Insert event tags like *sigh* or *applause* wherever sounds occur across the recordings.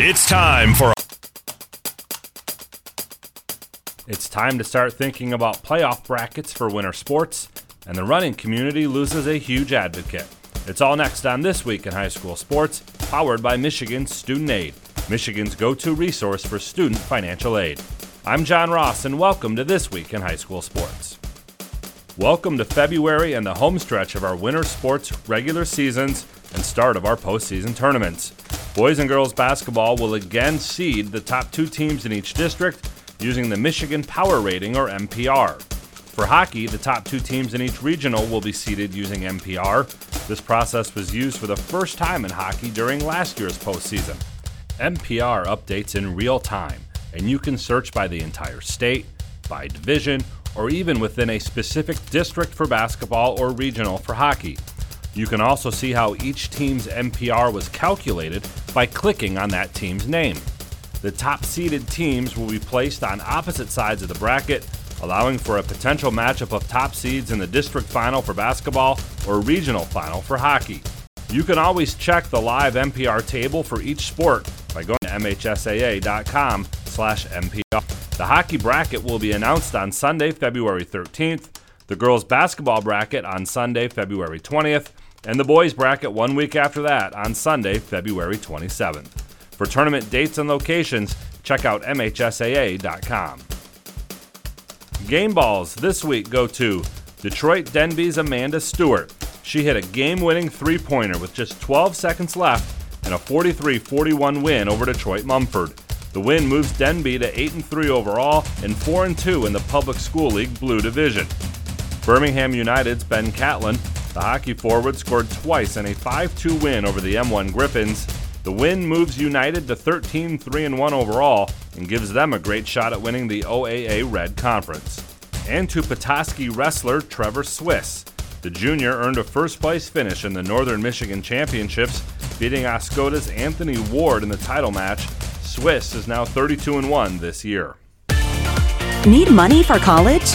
It's time for. It's time to start thinking about playoff brackets for winter sports, and the running community loses a huge advocate. It's all next on This Week in High School Sports, powered by Michigan Student Aid, Michigan's go to resource for student financial aid. I'm John Ross, and welcome to This Week in High School Sports. Welcome to February and the home stretch of our winter sports regular seasons and start of our postseason tournaments. Boys and girls basketball will again seed the top two teams in each district using the Michigan Power Rating or MPR. For hockey, the top two teams in each regional will be seeded using MPR. This process was used for the first time in hockey during last year's postseason. MPR updates in real time, and you can search by the entire state, by division, or even within a specific district for basketball or regional for hockey. You can also see how each team's MPR was calculated by clicking on that team's name. The top seeded teams will be placed on opposite sides of the bracket, allowing for a potential matchup of top seeds in the district final for basketball or regional final for hockey. You can always check the live MPR table for each sport by going to mhsaa.com slash MPR. The hockey bracket will be announced on Sunday, February 13th, the girls basketball bracket on Sunday, February 20th, and the boys bracket one week after that on Sunday, February 27th. For tournament dates and locations, check out MHSAA.com. Game balls this week go to Detroit Denby's Amanda Stewart. She hit a game winning three pointer with just 12 seconds left and a 43 41 win over Detroit Mumford. The win moves Denby to 8 3 overall and 4 2 in the Public School League Blue Division. Birmingham United's Ben Catlin, the hockey forward, scored twice in a 5 2 win over the M1 Griffins. The win moves United to 13 3 1 overall and gives them a great shot at winning the OAA Red Conference. And to Petoskey wrestler Trevor Swiss. The junior earned a first place finish in the Northern Michigan Championships, beating Oscoda's Anthony Ward in the title match. Swiss is now 32 1 this year. Need money for college?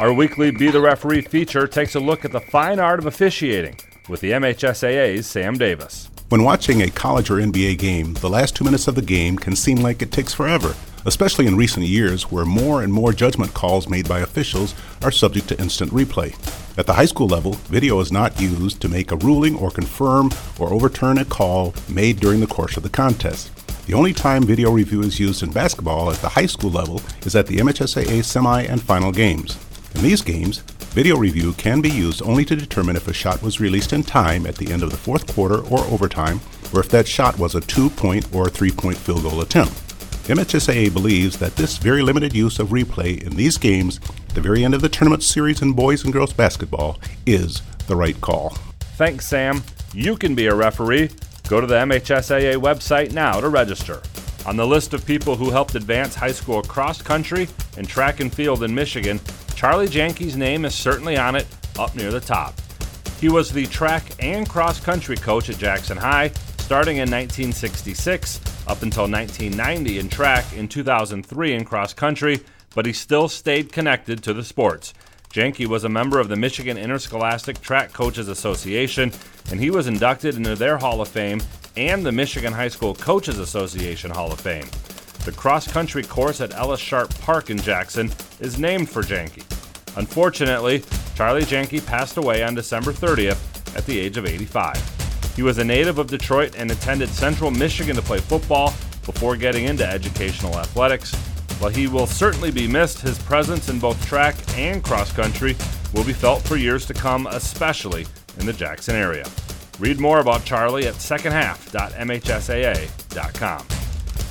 Our weekly Be the Referee feature takes a look at the fine art of officiating with the MHSAA's Sam Davis. When watching a college or NBA game, the last two minutes of the game can seem like it takes forever, especially in recent years where more and more judgment calls made by officials are subject to instant replay. At the high school level, video is not used to make a ruling or confirm or overturn a call made during the course of the contest. The only time video review is used in basketball at the high school level is at the MHSAA semi and final games. In these games, video review can be used only to determine if a shot was released in time at the end of the fourth quarter or overtime, or if that shot was a two point or three point field goal attempt. MHSAA believes that this very limited use of replay in these games at the very end of the tournament series in boys and girls basketball is the right call. Thanks, Sam. You can be a referee. Go to the MHSAA website now to register. On the list of people who helped advance high school cross country and track and field in Michigan, Charlie Janke's name is certainly on it, up near the top. He was the track and cross country coach at Jackson High, starting in 1966 up until 1990 in track, in 2003 in cross country, but he still stayed connected to the sports. Janke was a member of the Michigan Interscholastic Track Coaches Association, and he was inducted into their Hall of Fame and the Michigan High School Coaches Association Hall of Fame. The cross country course at Ella Sharp Park in Jackson is named for Janke. Unfortunately, Charlie Janke passed away on December 30th at the age of 85. He was a native of Detroit and attended Central Michigan to play football before getting into educational athletics. While he will certainly be missed, his presence in both track and cross country will be felt for years to come, especially in the Jackson area. Read more about Charlie at secondhalf.mhsaa.com.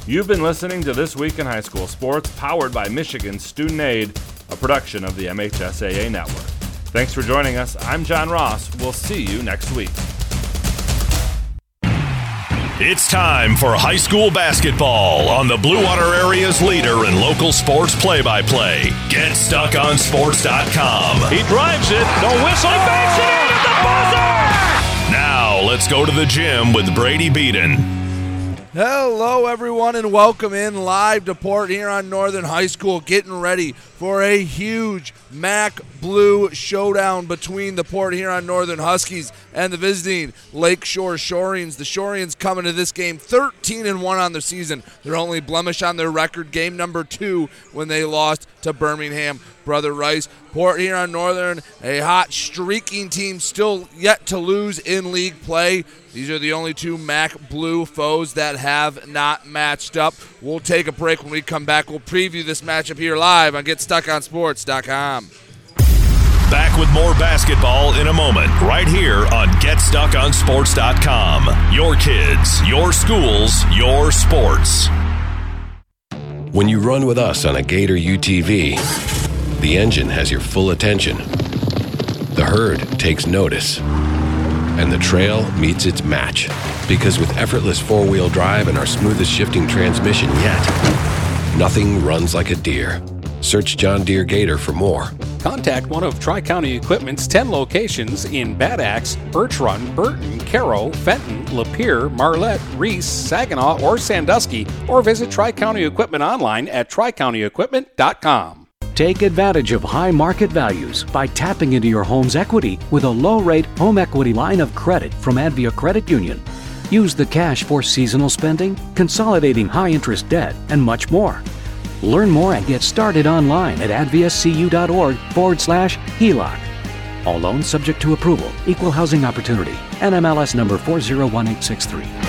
You've been listening to This Week in High School Sports, powered by Michigan Student Aid, a production of the MHSAA Network. Thanks for joining us. I'm John Ross. We'll see you next week. It's time for high school basketball on the Blue Water Area's leader in local sports play by play. GetStuckOnSports.com. He drives it, no whistle, it in at the buzzer! Now let's go to the gym with Brady Beaton. Hello, everyone, and welcome in live to Port Huron Northern High School, getting ready for a huge MAC Blue showdown between the Port Huron Northern Huskies and the visiting Lakeshore Shoreans. The Shoreans coming to this game 13 and 1 on the season. Their only blemish on their record, game number two, when they lost to Birmingham. Brother Rice, Port Huron Northern, a hot streaking team, still yet to lose in league play. These are the only two MAC Blue foes that have not matched up. We'll take a break when we come back. We'll preview this matchup here live on GetStuckOnSports.com. Back with more basketball in a moment, right here on GetStuckOnSports.com. Your kids, your schools, your sports. When you run with us on a Gator UTV, the engine has your full attention. The herd takes notice. And the trail meets its match. Because with effortless four wheel drive and our smoothest shifting transmission yet, nothing runs like a Deere. Search John Deere Gator for more. Contact one of Tri County Equipment's 10 locations in Bad Axe, Birch Run, Burton, Caro, Fenton, Lapeer, Marlette, Reese, Saginaw, or Sandusky, or visit Tri County Equipment online at tricountyequipment.com. Take advantage of high market values by tapping into your home's equity with a low rate home equity line of credit from Advia Credit Union. Use the cash for seasonal spending, consolidating high interest debt, and much more. Learn more and get started online at adviacu.org forward slash HELOC. All loans subject to approval, equal housing opportunity, NMLS number 401863.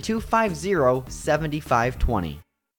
250 7520.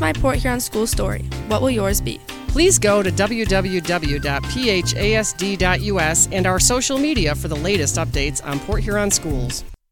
my Port Huron school story. What will yours be? Please go to www.phasd.us and our social media for the latest updates on Port Huron schools.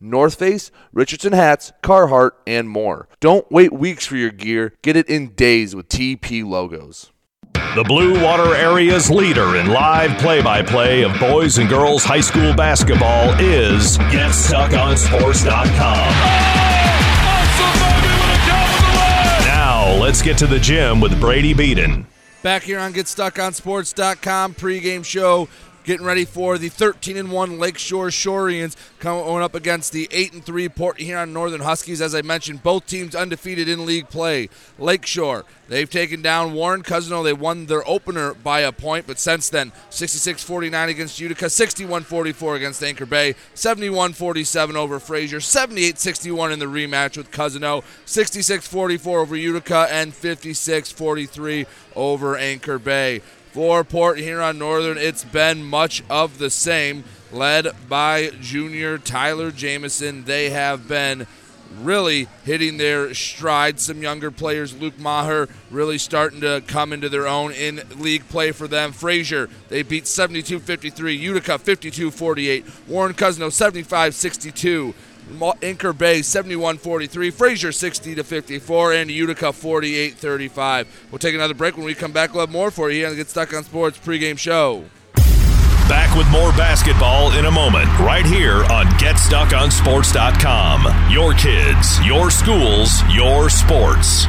North Face, Richardson hats, Carhartt, and more. Don't wait weeks for your gear. Get it in days with TP logos. The Blue Water Area's leader in live play by play of boys and girls high school basketball is GetStuckOnSports.com. Now, let's get to the gym with Brady Beaton. Back here on GetStuckOnSports.com pregame show getting ready for the 13 and 1 Lakeshore Shoreans coming up against the 8 and 3 Port Huron Northern Huskies. As I mentioned, both teams undefeated in league play. Lakeshore, they've taken down Warren Cousino. They won their opener by a point, but since then, 66 49 against Utica, 61 44 against Anchor Bay, 71 47 over Fraser, 78 61 in the rematch with Cousino, 66 44 over Utica, and 56 43 over Anchor Bay. For Port Huron Northern, it's been much of the same, led by junior Tyler Jamison. They have been really hitting their stride. Some younger players, Luke Maher, really starting to come into their own in league play for them. Fraser, they beat 72 53, Utica 52 48, Warren Cousino 75 62. Anchor Bay 71-43, Fraser 60 to 54, and Utica 48-35. We'll take another break. When we come back, we'll have more for you on the Get Stuck on Sports pregame show. Back with more basketball in a moment, right here on GetStuckOnSports.com. Your kids, your schools, your sports.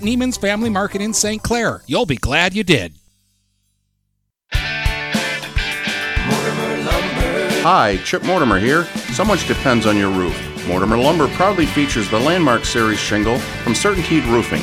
Neiman's Family Market in St. Clair. You'll be glad you did. Hi, Chip Mortimer here. So much depends on your roof. Mortimer Lumber proudly features the Landmark Series shingle from Certainteed Roofing.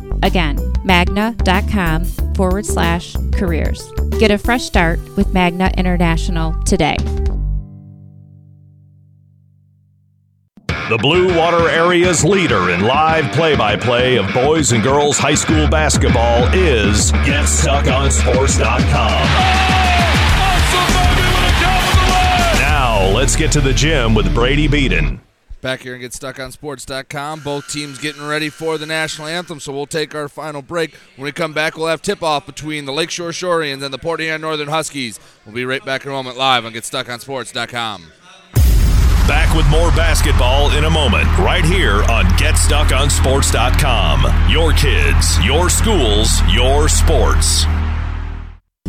Again, magna.com forward slash careers. Get a fresh start with Magna International today. The Blue Water Area's leader in live play by play of boys and girls high school basketball is GetStuckOnSports.com. Now, let's get to the gym with Brady Beaton. Back here and GetStuckOnSports.com. Both teams getting ready for the national anthem, so we'll take our final break. When we come back, we'll have tip-off between the Lakeshore Shoreans and the Port Northern Huskies. We'll be right back in a moment live on GetStuckOnSports.com. Back with more basketball in a moment, right here on GetStuckOnSports.com. Your kids, your schools, your sports.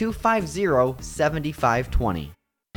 250 7520.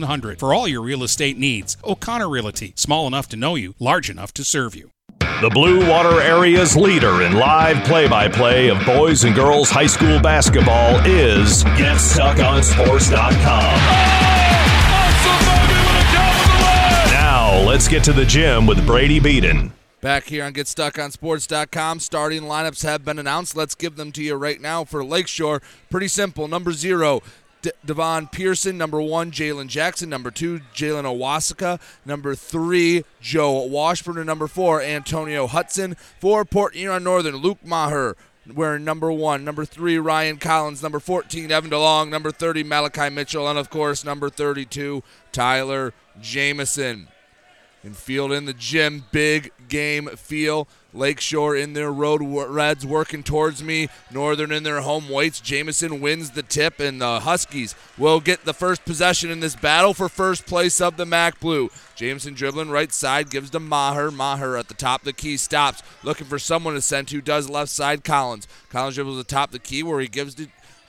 700 for all your real estate needs. O'Connor Realty, small enough to know you, large enough to serve you. The Blue Water Area's leader in live play by play of boys and girls high school basketball is GetStuckOnSports.com. Now, let's get to the gym with Brady Beaton. Back here on GetStuckOnSports.com, starting lineups have been announced. Let's give them to you right now for Lakeshore. Pretty simple. Number zero, De- Devon Pearson. Number one, Jalen Jackson. Number two, Jalen Owasaka. Number three, Joe Washburn. And number four, Antonio Hudson. For Port Huron Northern, Luke Maher. Wearing number one. Number three, Ryan Collins. Number 14, Evan DeLong. Number 30, Malachi Mitchell. And of course, number 32, Tyler Jamison. And field in the gym, big game feel. Lakeshore in their road reds working towards me. Northern in their home weights. Jamison wins the tip, and the Huskies will get the first possession in this battle for first place of the MAC Blue. Jamison dribbling right side, gives to Maher. Maher at the top of the key stops, looking for someone to send to. Does left side Collins. Collins dribbles the top of the key where he gives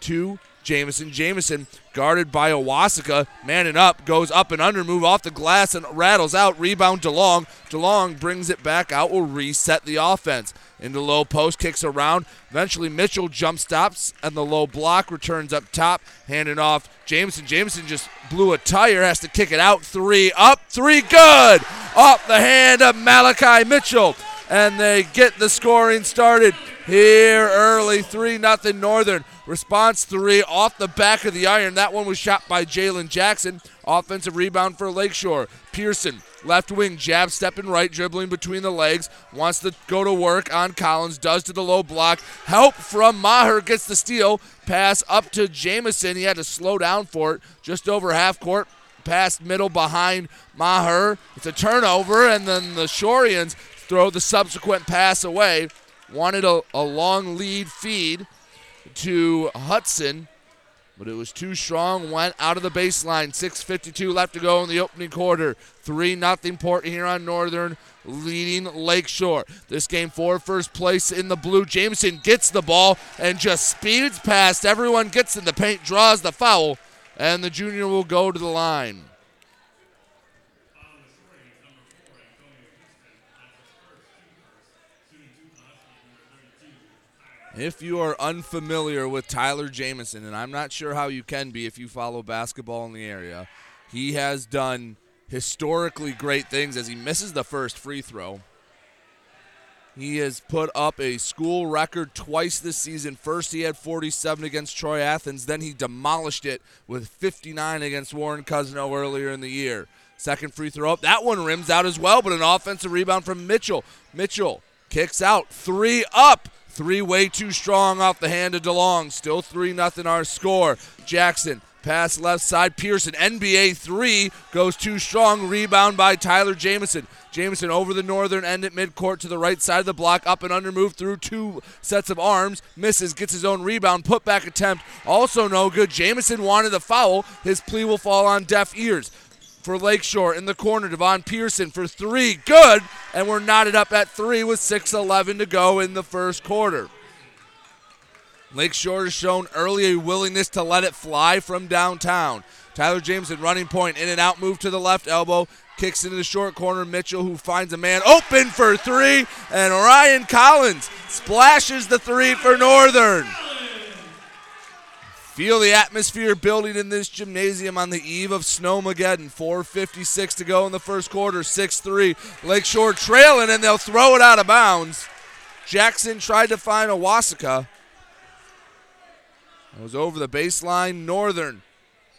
to Jamison. Jamison guarded by Owasaka, manning up, goes up and under, move off the glass and rattles out. Rebound DeLong. DeLong brings it back out, will reset the offense. Into low post, kicks around. Eventually Mitchell jump stops and the low block returns up top, handing off Jamison. Jamison just blew a tire, has to kick it out. Three up, three good. Off the hand of Malachi Mitchell. And they get the scoring started here early. 3 0 Northern. Response three off the back of the iron. That one was shot by Jalen Jackson. Offensive rebound for Lakeshore. Pearson, left wing, jab stepping right, dribbling between the legs. Wants to go to work on Collins. Does to the low block. Help from Maher gets the steal. Pass up to Jamison. He had to slow down for it. Just over half court. Pass middle behind Maher. It's a turnover, and then the Shoreans throw the subsequent pass away. Wanted a, a long lead feed to Hudson, but it was too strong. Went out of the baseline. 6:52 left to go in the opening quarter. Three nothing Port Huron Northern leading Lakeshore. This game for first place in the blue. Jamison gets the ball and just speeds past everyone. Gets in the paint, draws the foul, and the junior will go to the line. If you are unfamiliar with Tyler Jamison, and I'm not sure how you can be if you follow basketball in the area, he has done historically great things as he misses the first free throw. He has put up a school record twice this season. First, he had 47 against Troy Athens. Then he demolished it with 59 against Warren Cousino earlier in the year. Second free throw up. That one rims out as well, but an offensive rebound from Mitchell. Mitchell kicks out. Three up. Three way too strong off the hand of DeLong. Still 3 nothing our score. Jackson Pass left side. Pearson, NBA three, goes too strong. Rebound by Tyler Jamison. Jamison over the northern end at midcourt to the right side of the block. Up and under move through two sets of arms. Misses, gets his own rebound. Put back attempt. Also no good. Jamison wanted the foul. His plea will fall on deaf ears. For Lakeshore in the corner, Devon Pearson for three. Good. And we're knotted up at three with 6.11 to go in the first quarter. Lakeshore has shown early a willingness to let it fly from downtown. Tyler Jamison running point, in and out move to the left elbow, kicks into the short corner. Mitchell, who finds a man open for three, and Ryan Collins splashes the three for Northern. Feel the atmosphere building in this gymnasium on the eve of Snowmageddon. 4.56 to go in the first quarter, 6 3. Lakeshore trailing, and they'll throw it out of bounds. Jackson tried to find Owasaka. It was over the baseline. Northern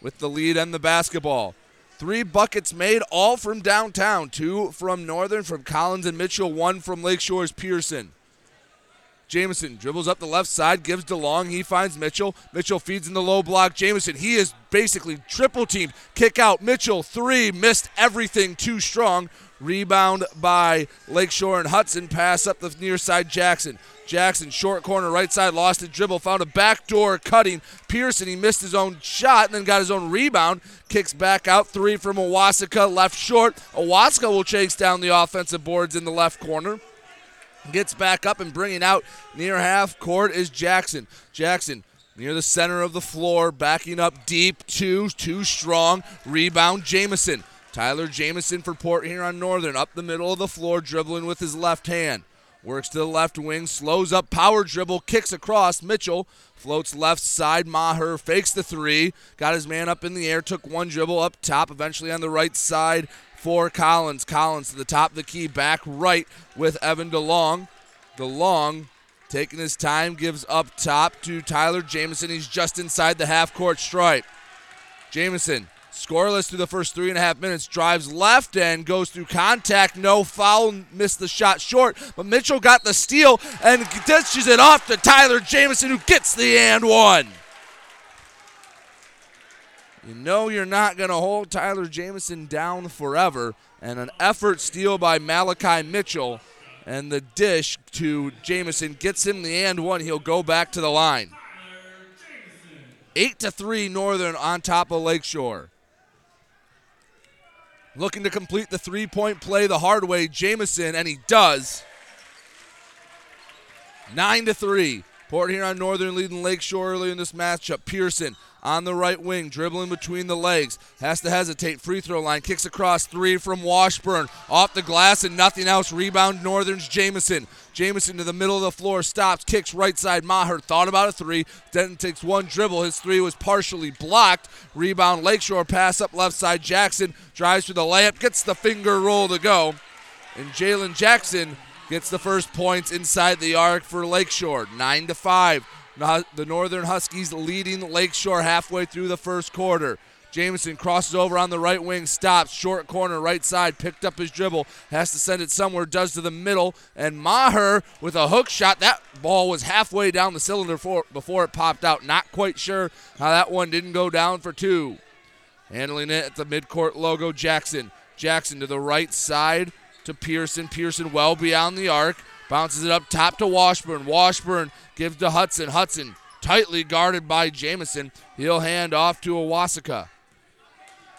with the lead and the basketball. Three buckets made, all from downtown. Two from Northern, from Collins and Mitchell. One from Lakeshore's Pearson. Jamison dribbles up the left side, gives DeLong. He finds Mitchell. Mitchell feeds in the low block. Jamison, he is basically triple teamed. Kick out. Mitchell, three, missed everything too strong. Rebound by Lakeshore and Hudson. Pass up the near side, Jackson. Jackson, short corner, right side, lost a dribble, found a backdoor cutting. Pearson, he missed his own shot and then got his own rebound. Kicks back out, three from Owasaka, left short. Owasaka will chase down the offensive boards in the left corner. Gets back up and bringing out near half court is Jackson. Jackson near the center of the floor, backing up deep, two, too strong. Rebound, Jamison. Tyler Jamison for Port Huron Northern, up the middle of the floor, dribbling with his left hand. Works to the left wing, slows up, power dribble, kicks across. Mitchell floats left side. Maher fakes the three, got his man up in the air, took one dribble up top, eventually on the right side for Collins. Collins to the top of the key, back right with Evan DeLong. DeLong taking his time, gives up top to Tyler Jamison. He's just inside the half court stripe. Jamison Scoreless through the first three and a half minutes. Drives left and goes through contact. No foul. Missed the shot short. But Mitchell got the steal and dishes it off to Tyler Jamison, who gets the and one. You know you're not going to hold Tyler Jamison down forever. And an effort steal by Malachi Mitchell. And the dish to Jamison gets him the and one. He'll go back to the line. Eight to three Northern on top of Lakeshore. Looking to complete the three point play the hard way, Jamison, and he does. Nine to three. Port Huron Northern leading Lakeshore early in this matchup. Pearson on the right wing, dribbling between the legs. Has to hesitate. Free throw line. Kicks across three from Washburn. Off the glass and nothing else. Rebound Northern's Jamison. Jamison to the middle of the floor. Stops. Kicks right side. Maher thought about a three. Denton takes one dribble. His three was partially blocked. Rebound Lakeshore. Pass up left side. Jackson drives for the layup. Gets the finger roll to go. And Jalen Jackson gets the first points inside the arc for Lakeshore. Nine to five. The Northern Huskies leading Lakeshore halfway through the first quarter. Jamison crosses over on the right wing, stops, short corner, right side, picked up his dribble, has to send it somewhere, does to the middle, and Maher with a hook shot. That ball was halfway down the cylinder for, before it popped out. Not quite sure how that one didn't go down for two. Handling it at the midcourt logo, Jackson. Jackson to the right side to Pearson. Pearson well beyond the arc. Bounces it up top to Washburn. Washburn gives to Hudson. Hudson tightly guarded by Jamison. He'll hand off to Owasaka.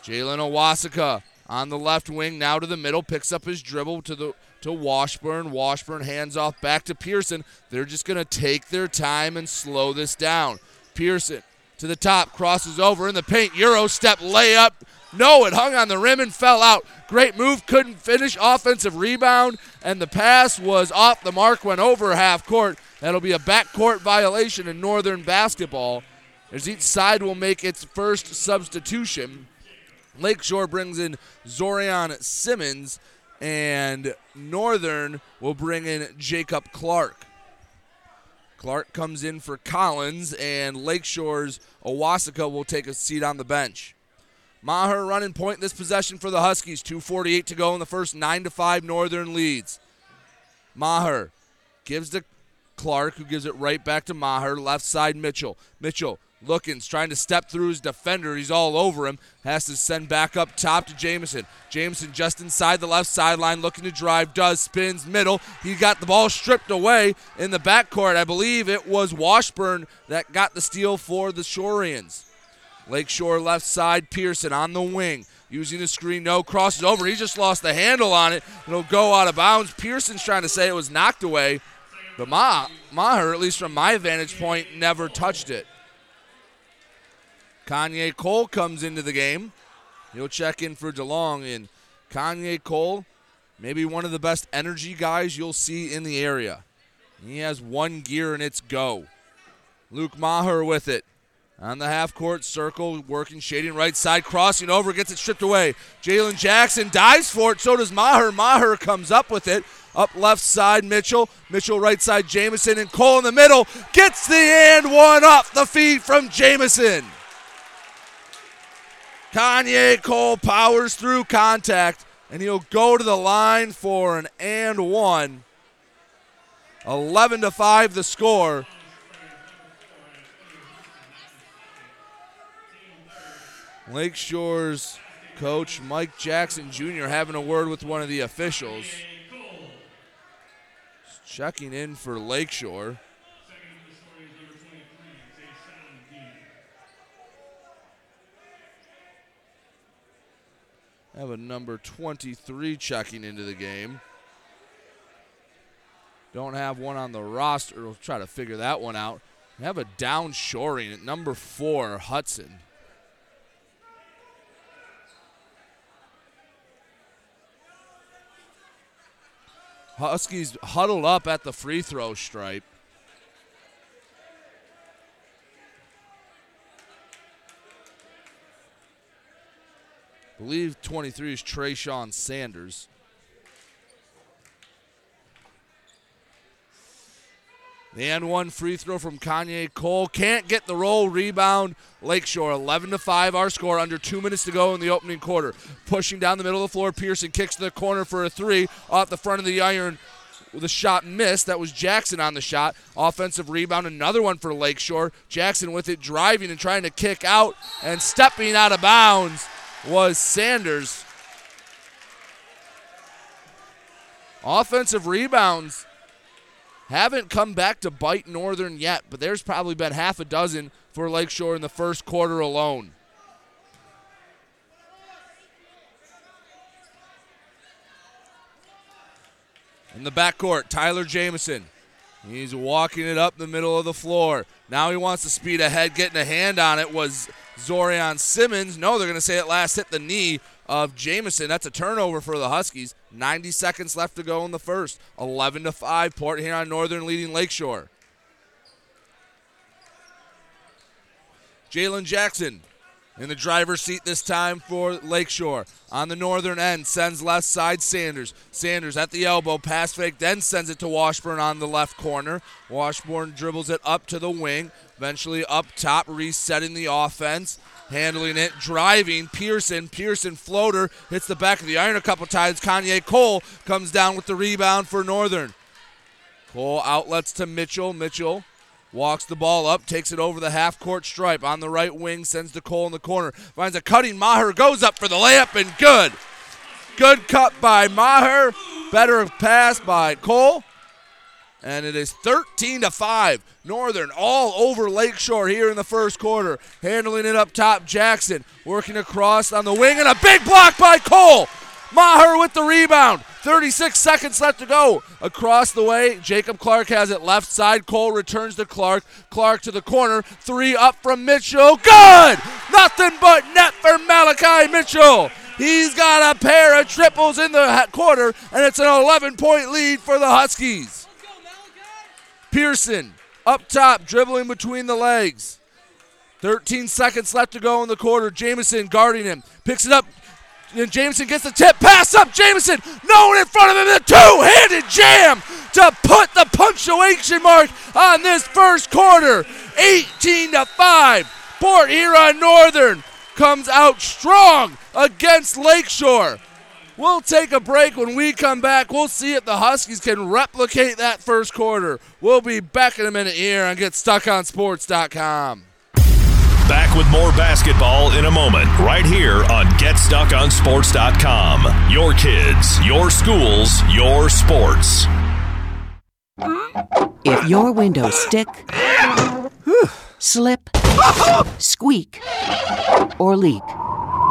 Jalen Owasaka on the left wing, now to the middle, picks up his dribble to the to Washburn. Washburn hands off back to Pearson. They're just going to take their time and slow this down. Pearson to the top, crosses over in the paint. Euro step layup. No, it hung on the rim and fell out. Great move, couldn't finish. Offensive rebound, and the pass was off the mark, went over half court. That'll be a backcourt violation in Northern basketball, as each side will make its first substitution. Lakeshore brings in Zorion Simmons, and Northern will bring in Jacob Clark. Clark comes in for Collins, and Lakeshore's Owasaka will take a seat on the bench. Maher running point this possession for the Huskies. 2.48 to go in the first 9 to 5 Northern leads. Maher gives to Clark, who gives it right back to Maher. Left side, Mitchell. Mitchell Lookins trying to step through his defender. He's all over him. Has to send back up top to Jamison. Jamison just inside the left sideline looking to drive. Does spins middle. He got the ball stripped away in the backcourt. I believe it was Washburn that got the steal for the Shoreans. Lakeshore left side. Pearson on the wing. Using the screen, no crosses over. He just lost the handle on it. It'll go out of bounds. Pearson's trying to say it was knocked away, but Ma- Maher, at least from my vantage point, never touched it. Kanye Cole comes into the game. He'll check in for DeLong, and Kanye Cole, maybe one of the best energy guys you'll see in the area. He has one gear and it's go. Luke Maher with it. On the half court circle, working, shading right side, crossing over, gets it stripped away. Jalen Jackson dives for it, so does Maher. Maher comes up with it. Up left side, Mitchell. Mitchell right side, Jamison, and Cole in the middle. Gets the and one off the feet from Jamison. Kanye Cole powers through contact, and he'll go to the line for an and one. 11 to 5 the score. Lakeshore's coach Mike Jackson Jr. having a word with one of the officials. Checking in for Lakeshore. Have a number 23 checking into the game. Don't have one on the roster. We'll try to figure that one out. We have a down shoring at number four, Hudson. Huskies huddled up at the free throw stripe. Believe 23 is Trayshawn Sanders. The and one free throw from Kanye Cole. Can't get the roll. Rebound. Lakeshore 11 to 5. Our score under two minutes to go in the opening quarter. Pushing down the middle of the floor. Pearson kicks to the corner for a three off the front of the iron. The shot missed. That was Jackson on the shot. Offensive rebound. Another one for Lakeshore. Jackson with it driving and trying to kick out and stepping out of bounds was Sanders. Offensive rebounds haven't come back to bite Northern yet, but there's probably been half a dozen for Lakeshore in the first quarter alone. In the backcourt, Tyler Jamison. He's walking it up the middle of the floor. Now he wants to speed ahead, getting a hand on it was Zorian Simmons. No, they're going to say it last hit the knee of Jamison. That's a turnover for the Huskies. 90 seconds left to go in the first. 11 to 5. Port Huron Northern leading Lakeshore. Jalen Jackson in the driver's seat this time for Lakeshore. On the northern end, sends left side Sanders. Sanders at the elbow, pass fake, then sends it to Washburn on the left corner. Washburn dribbles it up to the wing, eventually up top, resetting the offense. Handling it, driving. Pearson, Pearson floater hits the back of the iron a couple times. Kanye Cole comes down with the rebound for Northern. Cole outlets to Mitchell. Mitchell Walks the ball up, takes it over the half court stripe on the right wing, sends to Cole in the corner. Finds a cutting Maher, goes up for the layup, and good. Good cut by Maher. Better pass by Cole. And it is 13 to 5. Northern all over Lakeshore here in the first quarter. Handling it up top, Jackson working across on the wing, and a big block by Cole. Maher with the rebound. 36 seconds left to go. Across the way, Jacob Clark has it left side. Cole returns to Clark. Clark to the corner. Three up from Mitchell. Good! Nothing but net for Malachi Mitchell. He's got a pair of triples in the quarter, and it's an 11 point lead for the Huskies. Pearson up top, dribbling between the legs. 13 seconds left to go in the quarter. Jamison guarding him. Picks it up, and Jamison gets the tip. Pass up. Jamison. No one in front of him. The two-handed jam to put the punctuation mark on this first quarter. 18 to 5. Port Huron Northern comes out strong against Lakeshore. We'll take a break. When we come back, we'll see if the Huskies can replicate that first quarter. We'll be back in a minute here on GetStuckOnSports.com. Back with more basketball in a moment, right here on GetStuckOnSports.com. Your kids, your schools, your sports. If your windows stick, *sighs* slip, *laughs* squeak, or leak,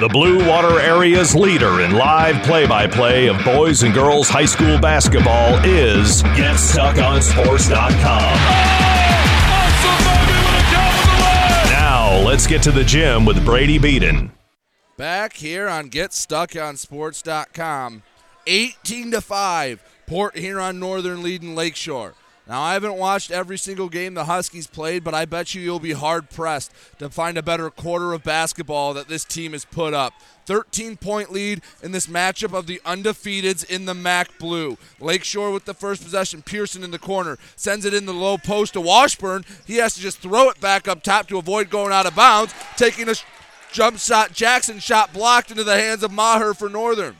The Blue Water Area's leader in live play by play of boys and girls high school basketball is GetStuckOnSports.com. Now, let's get to the gym with Brady Beaton. Back here on GetStuckOnSports.com, 18 to 5, Port Huron Northern leading Lakeshore. Now, I haven't watched every single game the Huskies played, but I bet you you'll be hard pressed to find a better quarter of basketball that this team has put up. 13 point lead in this matchup of the undefeateds in the MAC Blue. Lakeshore with the first possession. Pearson in the corner sends it in the low post to Washburn. He has to just throw it back up top to avoid going out of bounds, taking a jump shot. Jackson shot blocked into the hands of Maher for Northern.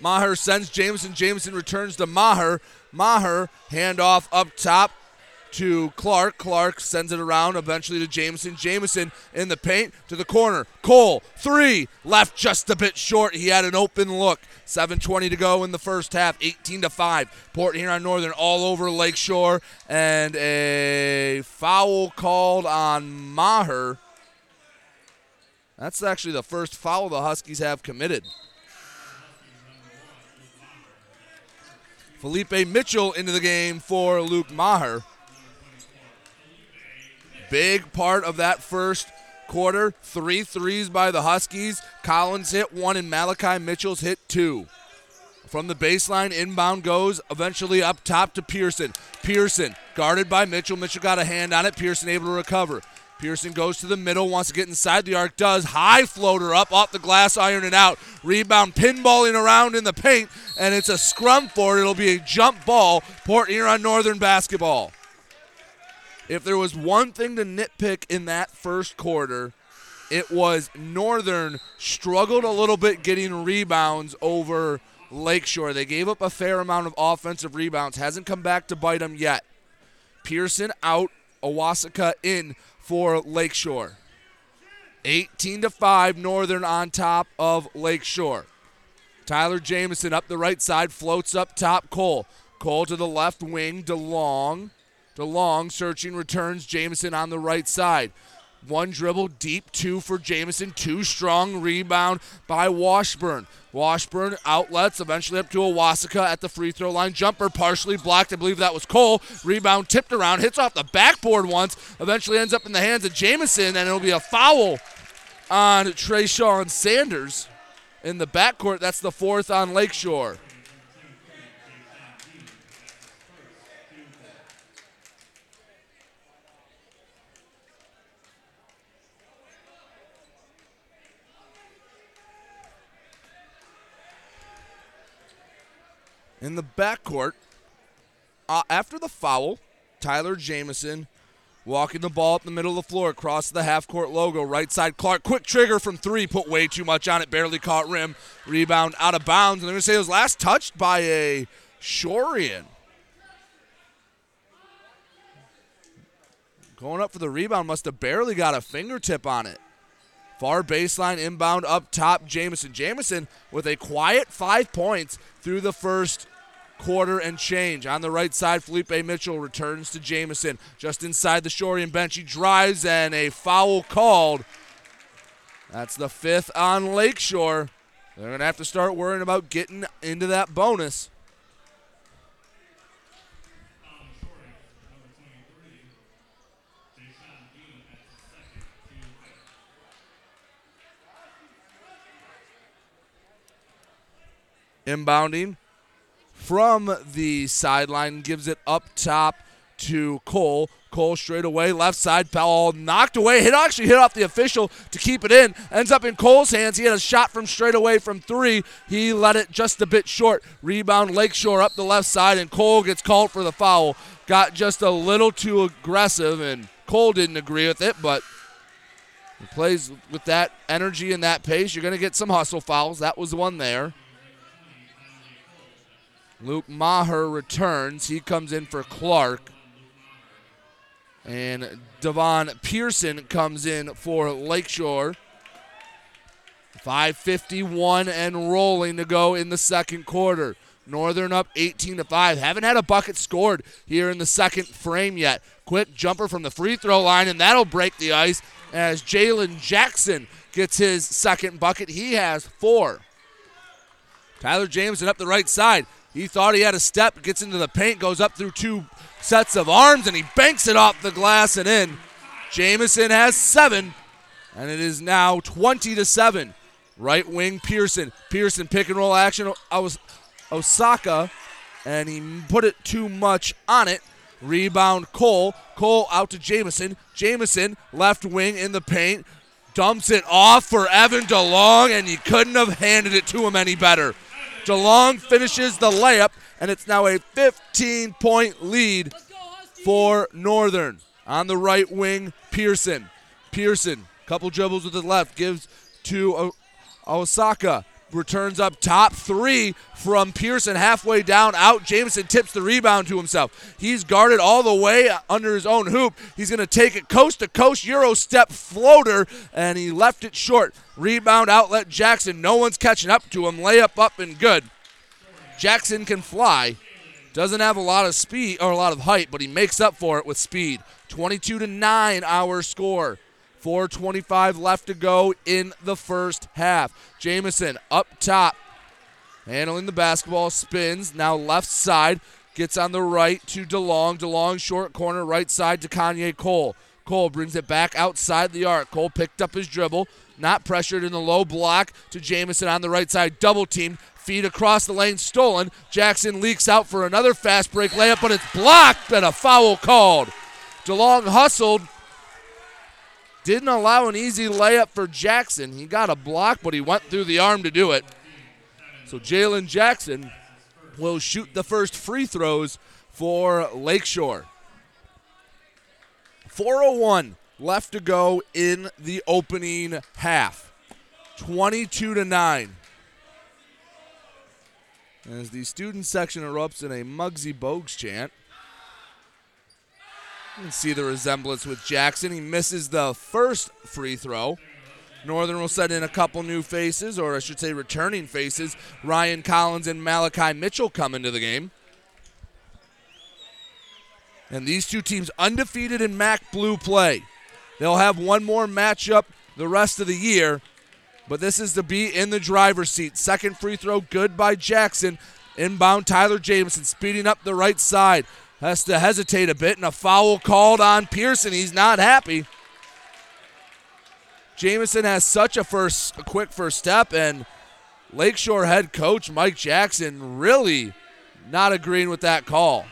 Maher sends Jamison. Jamison returns to Maher. Maher handoff up top to Clark. Clark sends it around eventually to Jamison. Jamison in the paint to the corner. Cole, three, left just a bit short. He had an open look. 7.20 to go in the first half, 18 to 5. Port Huron Northern all over Lakeshore, and a foul called on Maher. That's actually the first foul the Huskies have committed. Felipe Mitchell into the game for Luke Maher. Big part of that first quarter. Three threes by the Huskies. Collins hit one, and Malachi Mitchell's hit two. From the baseline, inbound goes eventually up top to Pearson. Pearson guarded by Mitchell. Mitchell got a hand on it. Pearson able to recover. Pearson goes to the middle, wants to get inside the arc, does. High floater up off the glass iron and out. Rebound pinballing around in the paint, and it's a scrum for it. It'll be a jump ball. Port Huron Northern basketball. If there was one thing to nitpick in that first quarter, it was Northern struggled a little bit getting rebounds over Lakeshore. They gave up a fair amount of offensive rebounds. Hasn't come back to bite them yet. Pearson out, Owasaka in for Lakeshore. 18 to 5 Northern on top of Lakeshore. Tyler Jamison up the right side floats up top Cole. Cole to the left wing DeLong. DeLong searching returns Jamison on the right side. One dribble deep, two for Jamison, two strong rebound by Washburn. Washburn outlets, eventually up to Owasaka at the free throw line. Jumper partially blocked. I believe that was Cole. Rebound tipped around, hits off the backboard once, eventually ends up in the hands of Jamison, and it'll be a foul on Trayshawn Sanders in the backcourt. That's the fourth on Lakeshore. In the backcourt. Uh, after the foul, Tyler Jamison walking the ball up the middle of the floor across the half court logo. Right side, Clark. Quick trigger from three. Put way too much on it. Barely caught rim. Rebound out of bounds. And they're going to say it was last touched by a Shorean. Going up for the rebound. Must have barely got a fingertip on it. Far baseline inbound up top, Jamison. Jamison with a quiet five points through the first quarter and change. On the right side, Felipe Mitchell returns to Jamison. Just inside the Shorean bench, he drives and a foul called. That's the fifth on Lakeshore. They're going to have to start worrying about getting into that bonus. Inbounding from the sideline, gives it up top to Cole. Cole straight away, left side, foul knocked away. Hit actually hit off the official to keep it in. Ends up in Cole's hands. He had a shot from straight away from three. He let it just a bit short. Rebound Lakeshore up the left side, and Cole gets called for the foul. Got just a little too aggressive, and Cole didn't agree with it, but he plays with that energy and that pace. You're going to get some hustle fouls. That was one there. Luke Maher returns. He comes in for Clark. And Devon Pearson comes in for Lakeshore. 551 and rolling to go in the second quarter. Northern up 18 to 5. Haven't had a bucket scored here in the second frame yet. Quick jumper from the free throw line, and that'll break the ice as Jalen Jackson gets his second bucket. He has four. Tyler Jamison up the right side. He thought he had a step, gets into the paint, goes up through two sets of arms, and he banks it off the glass and in. Jamison has seven, and it is now 20 to 7. Right wing Pearson. Pearson pick and roll action. I was Osaka, and he put it too much on it. Rebound Cole. Cole out to Jamison. Jamison left wing in the paint. Dumps it off for Evan DeLong, and you couldn't have handed it to him any better. DeLong finishes the layup, and it's now a 15 point lead for Northern. On the right wing, Pearson. Pearson, couple dribbles with the left, gives to Osaka. Returns up top three from Pearson halfway down out. Jamison tips the rebound to himself. He's guarded all the way under his own hoop. He's going to take it coast to coast Euro step floater, and he left it short. Rebound outlet Jackson. No one's catching up to him. Layup up and good. Jackson can fly. Doesn't have a lot of speed or a lot of height, but he makes up for it with speed. 22 to 9 our score. 4.25 left to go in the first half. Jamison up top, handling the basketball, spins. Now left side, gets on the right to DeLong. DeLong short corner, right side to Kanye Cole. Cole brings it back outside the arc. Cole picked up his dribble, not pressured in the low block to Jamison on the right side, double teamed. Feed across the lane, stolen. Jackson leaks out for another fast break layup, but it's blocked and a foul called. DeLong hustled, didn't allow an easy layup for Jackson. He got a block, but he went through the arm to do it. So Jalen Jackson will shoot the first free throws for Lakeshore. 401 left to go in the opening half. 22 to 9. As the student section erupts in a Muggsy Bogues chant. You can see the resemblance with Jackson. He misses the first free throw. Northern will set in a couple new faces, or I should say returning faces. Ryan Collins and Malachi Mitchell come into the game. And these two teams undefeated in MAC Blue play. They'll have one more matchup the rest of the year, but this is to be in the driver's seat. Second free throw, good by Jackson. Inbound Tyler Jamison speeding up the right side. Has to hesitate a bit, and a foul called on Pearson. He's not happy. Jamison has such a first, a quick first step, and Lakeshore head coach Mike Jackson really not agreeing with that call.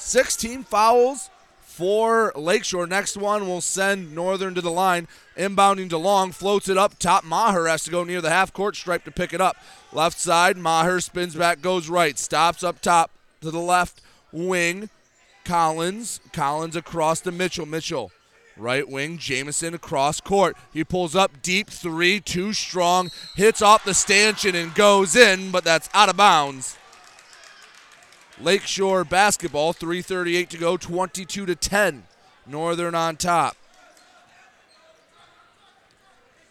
Sixteen fouls for Lakeshore. Next one will send Northern to the line. Inbounding DeLong, floats it up top. Maher has to go near the half court stripe to pick it up. Left side, Maher spins back, goes right, stops up top to the left wing. Collins, Collins across to Mitchell. Mitchell, right wing, Jamison across court. He pulls up deep three, too strong, hits off the stanchion and goes in, but that's out of bounds. Lakeshore basketball, 3:38 to go, 22 to 10. Northern on top.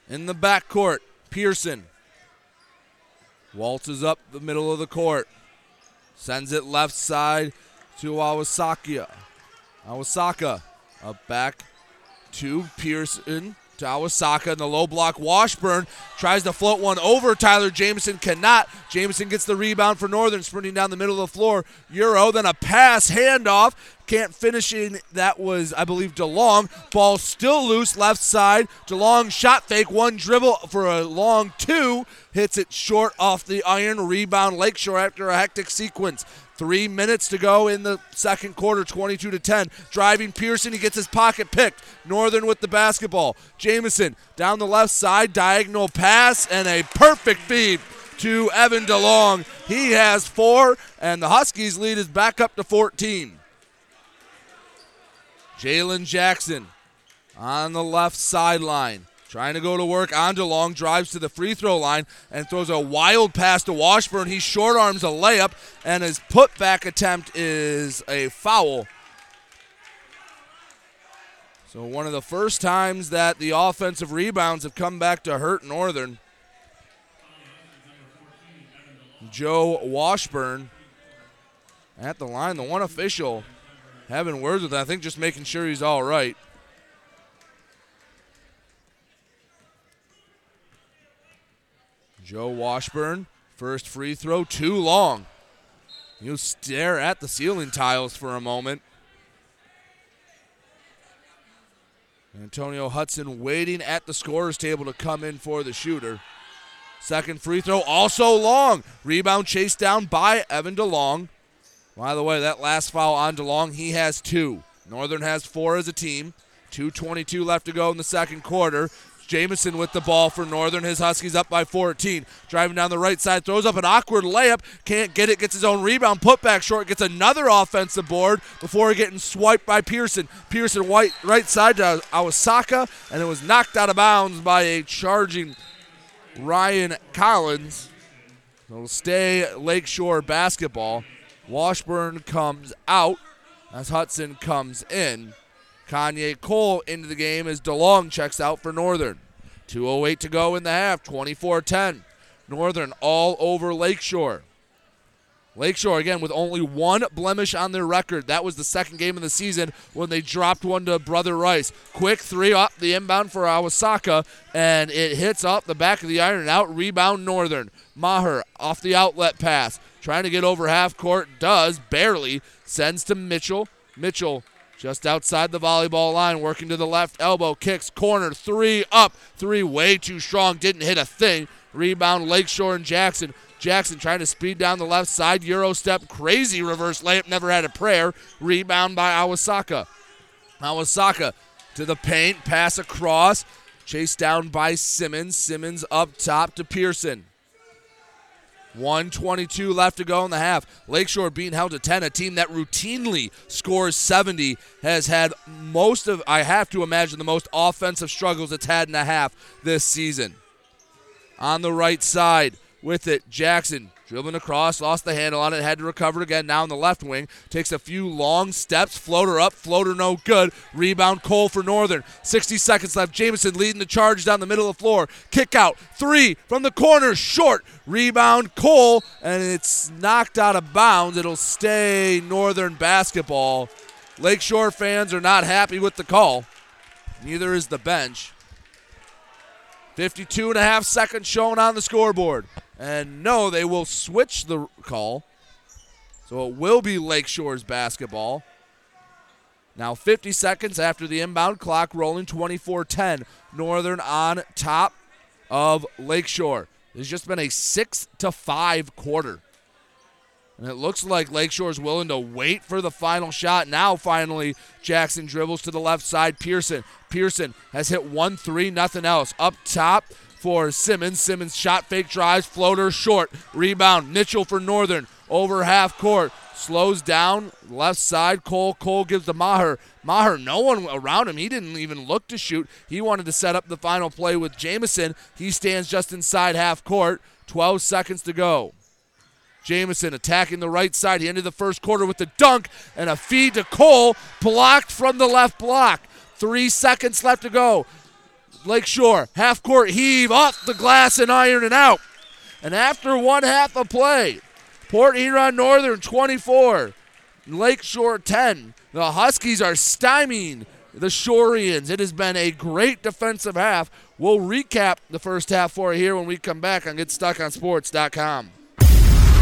In the backcourt, Pearson waltzes up the middle of the court, sends it left side to Awasaka. Awasaka up back to Pearson. To Awasaka in the low block. Washburn tries to float one over Tyler Jamison, cannot. Jamison gets the rebound for Northern, sprinting down the middle of the floor. Euro, then a pass, handoff. Can't finish in. That was, I believe, DeLong. Ball still loose, left side. DeLong shot fake, one dribble for a long two. Hits it short off the iron. Rebound Lakeshore after a hectic sequence. Three minutes to go in the second quarter, 22 to 10. Driving Pearson, he gets his pocket picked. Northern with the basketball. Jamison down the left side, diagonal pass, and a perfect feed to Evan DeLong. He has four, and the Huskies lead is back up to 14. Jalen Jackson on the left sideline. Trying to go to work on DeLong, drives to the free throw line and throws a wild pass to Washburn. He short arms a layup, and his putback attempt is a foul. So, one of the first times that the offensive rebounds have come back to hurt Northern. Joe Washburn at the line, the one official having words with, him, I think, just making sure he's all right. Joe Washburn, first free throw, too long. He'll stare at the ceiling tiles for a moment. Antonio Hudson waiting at the scorer's table to come in for the shooter. Second free throw, also long. Rebound chased down by Evan DeLong. By the way, that last foul on DeLong, he has two. Northern has four as a team. 2.22 left to go in the second quarter. Jamison with the ball for Northern. His Huskies up by 14. Driving down the right side, throws up an awkward layup. Can't get it, gets his own rebound. Put back short, gets another offensive board before getting swiped by Pearson. Pearson white right side to Awasaka, and it was knocked out of bounds by a charging Ryan Collins. It'll stay Lakeshore basketball. Washburn comes out as Hudson comes in. Kanye Cole into the game as DeLong checks out for Northern. 2.08 to go in the half, 24 10. Northern all over Lakeshore. Lakeshore, again, with only one blemish on their record. That was the second game of the season when they dropped one to Brother Rice. Quick three up the inbound for Awasaka, and it hits off the back of the iron and out. Rebound Northern. Maher off the outlet pass. Trying to get over half court. Does, barely. Sends to Mitchell. Mitchell just outside the volleyball line, working to the left elbow, kicks corner, three up, three way too strong, didn't hit a thing. Rebound Lakeshore and Jackson. Jackson trying to speed down the left side, Euro step, crazy reverse layup, never had a prayer. Rebound by Awasaka. Awasaka to the paint, pass across, chased down by Simmons. Simmons up top to Pearson. 122 left to go in the half. Lakeshore being held to 10, a team that routinely scores 70, has had most of, I have to imagine, the most offensive struggles it's had in a half this season. On the right side with it, Jackson dribbling across, lost the handle on it, had to recover again. Now in the left wing, takes a few long steps, floater up, floater no good. Rebound Cole for Northern. 60 seconds left. Jamison leading the charge down the middle of the floor. Kick out, three from the corner, short. Rebound Cole, and it's knocked out of bounds. It'll stay Northern basketball. Lakeshore fans are not happy with the call. Neither is the bench. 52 and a half seconds shown on the scoreboard. And no, they will switch the call. So it will be Lakeshore's basketball. Now 50 seconds after the inbound clock rolling 24-10. Northern on top of Lakeshore. There's just been a 6 to 5 quarter. And it looks like Lakeshore's willing to wait for the final shot. Now, finally, Jackson dribbles to the left side. Pearson. Pearson has hit 1 3, nothing else. Up top for Simmons. Simmons shot fake drives, floater short. Rebound. Mitchell for Northern. Over half court. Slows down. Left side. Cole. Cole gives to Maher. Maher, no one around him. He didn't even look to shoot. He wanted to set up the final play with Jamison. He stands just inside half court. 12 seconds to go. Jamison attacking the right side. He ended the first quarter with the dunk and a feed to Cole, blocked from the left block. Three seconds left to go. Lakeshore, half court heave off the glass and iron and out. And after one half of play, Port Huron Northern 24, Lakeshore 10. The Huskies are stymieing the Shoreans. It has been a great defensive half. We'll recap the first half for you here when we come back on GetStuckOnSports.com.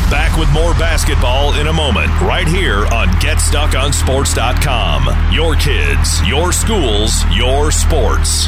Back with more basketball in a moment, right here on GetStuckOnSports.com. Your kids, your schools, your sports.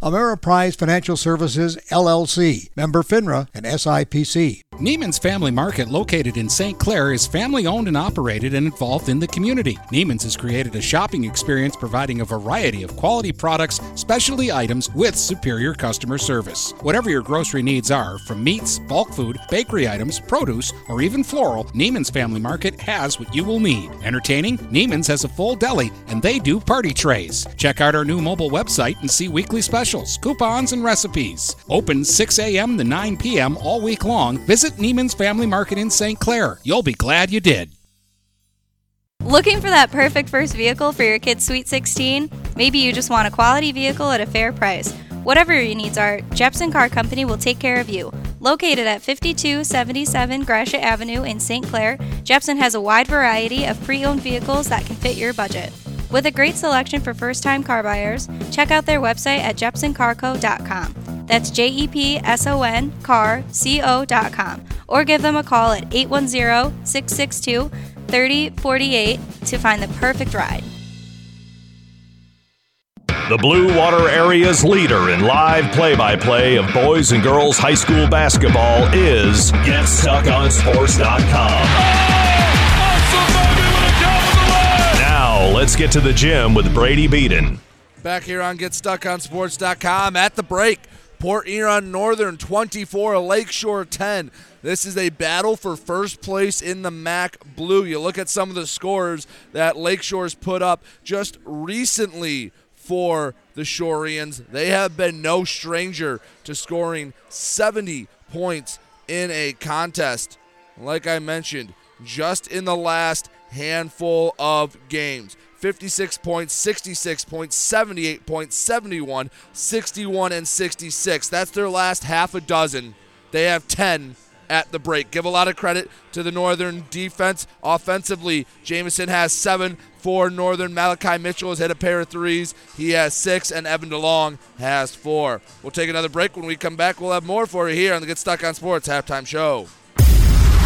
Ameriprise Financial Services, LLC, member FINRA and SIPC. Neiman's Family Market, located in St. Clair, is family owned and operated and involved in the community. Neiman's has created a shopping experience providing a variety of quality products, specialty items with superior customer service. Whatever your grocery needs are, from meats, bulk food, bakery items, produce, or even floral, Neiman's Family Market has what you will need. Entertaining? Neiman's has a full deli and they do party trays. Check out our new mobile website and see weekly specials, coupons, and recipes. Open 6 a.m. to 9 p.m. all week long. Visit Neiman's Family Market in St. Clair. You'll be glad you did. Looking for that perfect first vehicle for your kid's Sweet 16? Maybe you just want a quality vehicle at a fair price. Whatever your needs are, Jepson Car Company will take care of you. Located at 5277 Gratiot Avenue in St. Clair, Jepson has a wide variety of pre owned vehicles that can fit your budget. With a great selection for first time car buyers, check out their website at jepsoncarco.com. That's J E P S O N car C O.com. Or give them a call at 810 662 3048 to find the perfect ride. The Blue Water Area's leader in live play by play of boys and girls high school basketball is GetStuckOnSports.com. Now, let's get to the gym with Brady Beaton. Back here on GetStuckOnSports.com at the break. Port Huron Northern 24, Lakeshore 10. This is a battle for first place in the MAC Blue. You look at some of the scores that Lakeshore's put up just recently for the Shoreans. They have been no stranger to scoring 70 points in a contest. Like I mentioned, just in the last handful of games. 56 points, 66 points, 78 points, 71, 61, and 66. That's their last half a dozen. They have 10 at the break. Give a lot of credit to the Northern defense. Offensively, Jamison has seven for Northern. Malachi Mitchell has hit a pair of threes. He has six, and Evan DeLong has four. We'll take another break. When we come back, we'll have more for you here on the Get Stuck on Sports halftime show.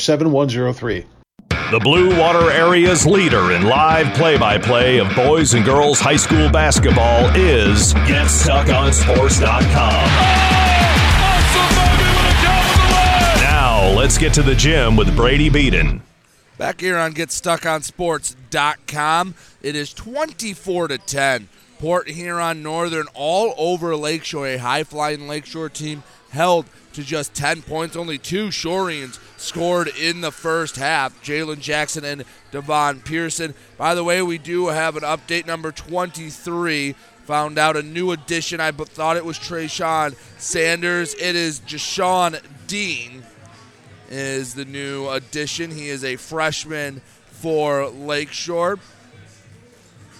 7103. The Blue Water Area's leader in live play by play of boys and girls high school basketball is GetStuckOnSports.com. Now, let's get to the gym with Brady Beaton. Back here on GetStuckOnSports.com, it is 24 to 10. Port Huron Northern all over Lakeshore, a high flying Lakeshore team held to just 10 points. Only two Shoreans scored in the first half Jalen Jackson and Devon Pearson. By the way, we do have an update number 23. Found out a new addition. I thought it was Trayshawn Sanders. It is Jashawn Dean is the new addition. He is a freshman for Lakeshore.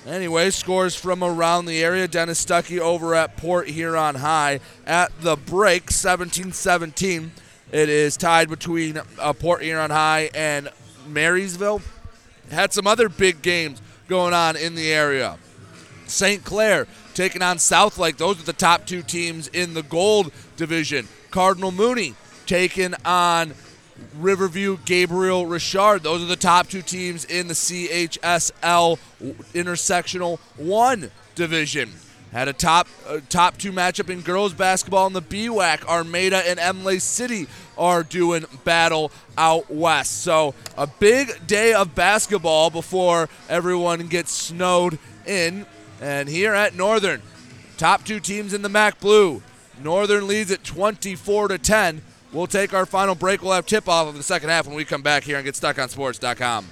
Anyway, scores from around the area. Dennis Stuckey over at Port Huron High at the break, 17 17. It is tied between uh, Port Huron High and Marysville. Had some other big games going on in the area. St. Clair taking on Southlake. Those are the top two teams in the gold division. Cardinal Mooney taking on Riverview, Gabriel Richard. Those are the top two teams in the CHSL Intersectional 1 division. Had a top uh, top two matchup in girls basketball in the BWAC. Armada and Imlay City are doing battle out west. So a big day of basketball before everyone gets snowed in. And here at Northern, top two teams in the MAC Blue. Northern leads at 24 to 10. We'll take our final break. We'll have tip off of the second half when we come back here and get StuckOnSports.com.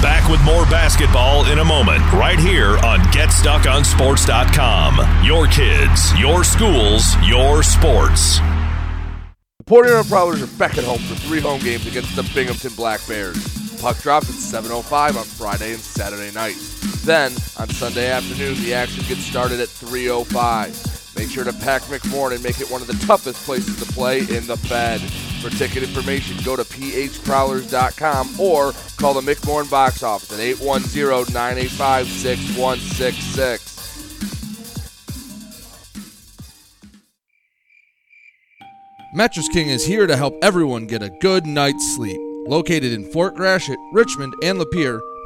Back with more basketball in a moment, right here on GetStuckOnSports.com. Your kids, your schools, your sports. The Port Huron Prowlers are back at home for three home games against the Binghamton Black Bears. Puck drops at 7.05 on Friday and Saturday nights. Then, on Sunday afternoon, the action gets started at 3.05. Make sure to pack McMorran and make it one of the toughest places to play in the Fed. For ticket information, go to phprowlers.com or call the McMorran box office at 810-985-6166. Mattress King is here to help everyone get a good night's sleep. Located in Fort Gratiot, Richmond, and Lapeer,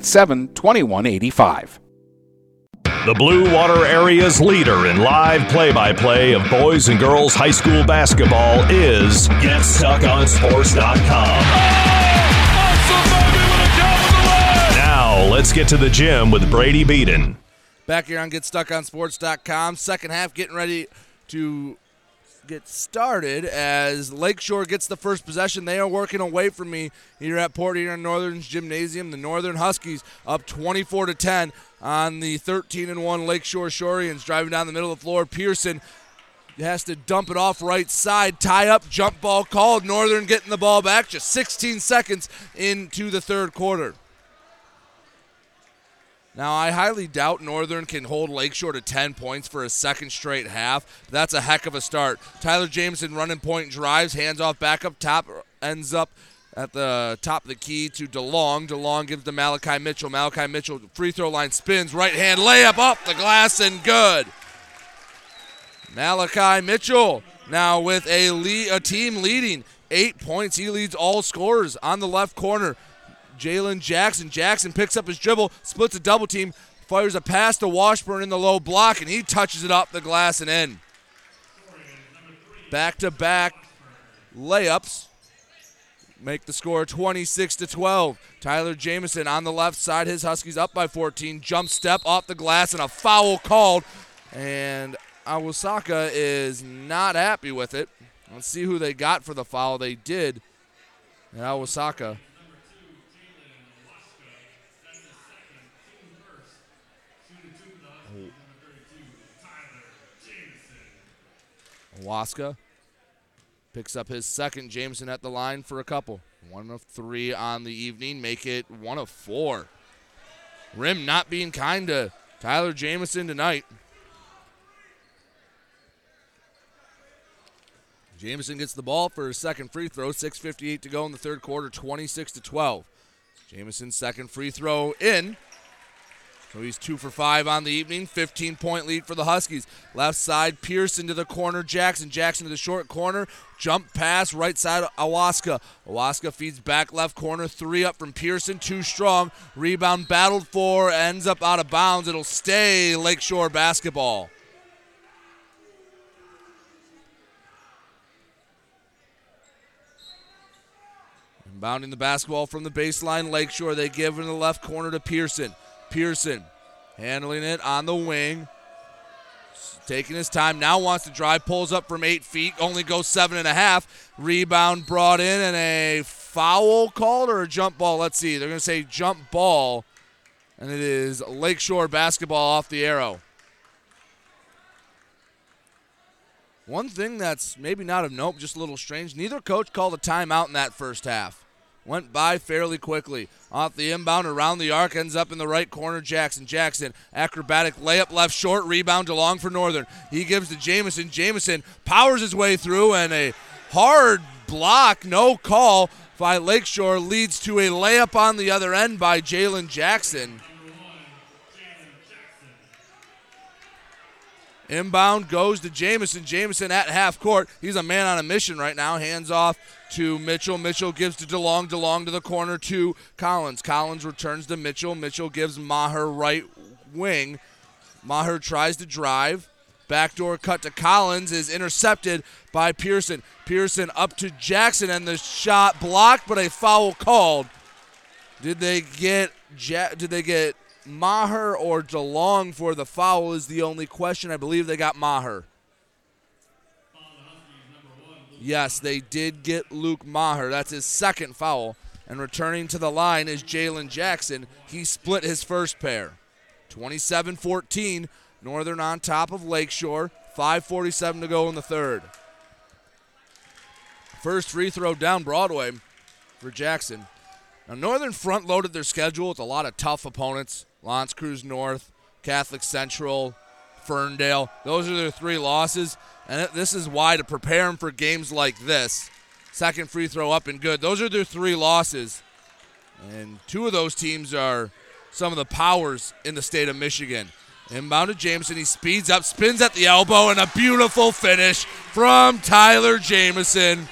987 2185. The Blue Water Area's leader in live play by play of boys and girls high school basketball is GetStuckOnSports.com. Now, let's get to the gym with Brady Beaton. Back here on GetStuckOnSports.com. Second half getting ready to get started as Lakeshore gets the first possession. They are working away from me here at Port Huron Northern's Gymnasium. The Northern Huskies up 24 to 10 on the 13 and 1 Lakeshore Shoreans driving down the middle of the floor. Pearson has to dump it off right side, tie up, jump ball called. Northern getting the ball back just 16 seconds into the third quarter. Now, I highly doubt Northern can hold Lakeshore to 10 points for a second straight half. That's a heck of a start. Tyler Jamison running point drives, hands off back up top, ends up at the top of the key to DeLong. DeLong gives to Malachi Mitchell. Malachi Mitchell, free throw line spins, right hand layup off the glass and good. Malachi Mitchell now with a, lead, a team leading eight points. He leads all scorers on the left corner. Jalen Jackson. Jackson picks up his dribble, splits a double team, fires a pass to Washburn in the low block, and he touches it off the glass and in. Back to back layups make the score 26 to 12. Tyler Jamison on the left side, his Huskies up by 14. Jump step off the glass and a foul called. And Awasaka is not happy with it. Let's see who they got for the foul. They did. And Awasaka. Waska picks up his second. Jamison at the line for a couple. One of three on the evening, make it one of four. Rim not being kind to Tyler Jamison tonight. Jamison gets the ball for his second free throw. 6.58 to go in the third quarter, 26 to 12. Jamison's second free throw in. So he's two for five on the evening. 15 point lead for the Huskies. Left side, Pearson to the corner. Jackson. Jackson to the short corner. Jump pass, right side, Awaska. Awaska feeds back left corner. Three up from Pearson. Too strong. Rebound battled for. Ends up out of bounds. It'll stay Lakeshore basketball. Bounding the basketball from the baseline, Lakeshore. They give in the left corner to Pearson. Pearson handling it on the wing. Taking his time, now wants to drive, pulls up from eight feet, only goes seven and a half. Rebound brought in, and a foul called or a jump ball? Let's see. They're going to say jump ball, and it is Lakeshore basketball off the arrow. One thing that's maybe not of note, just a little strange, neither coach called a timeout in that first half went by fairly quickly. Off the inbound, around the arc, ends up in the right corner. Jackson. Jackson, acrobatic layup left short, rebound along for Northern. He gives to Jamison. Jamison powers his way through, and a hard block, no call by Lakeshore leads to a layup on the other end by Jalen Jackson. Inbound goes to Jamison. Jamison at half court. He's a man on a mission right now. Hands off to Mitchell. Mitchell gives to DeLong. DeLong to the corner to Collins. Collins returns to Mitchell. Mitchell gives Maher right wing. Maher tries to drive. Backdoor cut to Collins is intercepted by Pearson. Pearson up to Jackson and the shot blocked, but a foul called. Did they get ja- did they get Maher or DeLong for the foul is the only question. I believe they got Maher. Yes, they did get Luke Maher. That's his second foul. And returning to the line is Jalen Jackson. He split his first pair. 27 14. Northern on top of Lakeshore. 5.47 to go in the third. First free throw down Broadway for Jackson. Now, Northern front loaded their schedule with a lot of tough opponents L'Anse Creuse North, Catholic Central, Ferndale. Those are their three losses. And this is why to prepare them for games like this. Second free throw up and good. Those are their three losses. And two of those teams are some of the powers in the state of Michigan. Inbound to Jamison. He speeds up, spins at the elbow, and a beautiful finish from Tyler Jamison.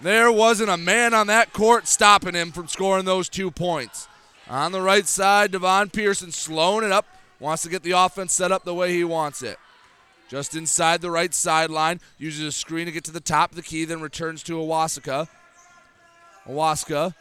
There wasn't a man on that court stopping him from scoring those two points. On the right side, Devon Pearson slowing it up, wants to get the offense set up the way he wants it. Just inside the right sideline, uses a screen to get to the top of the key, then returns to Owasika. Owaska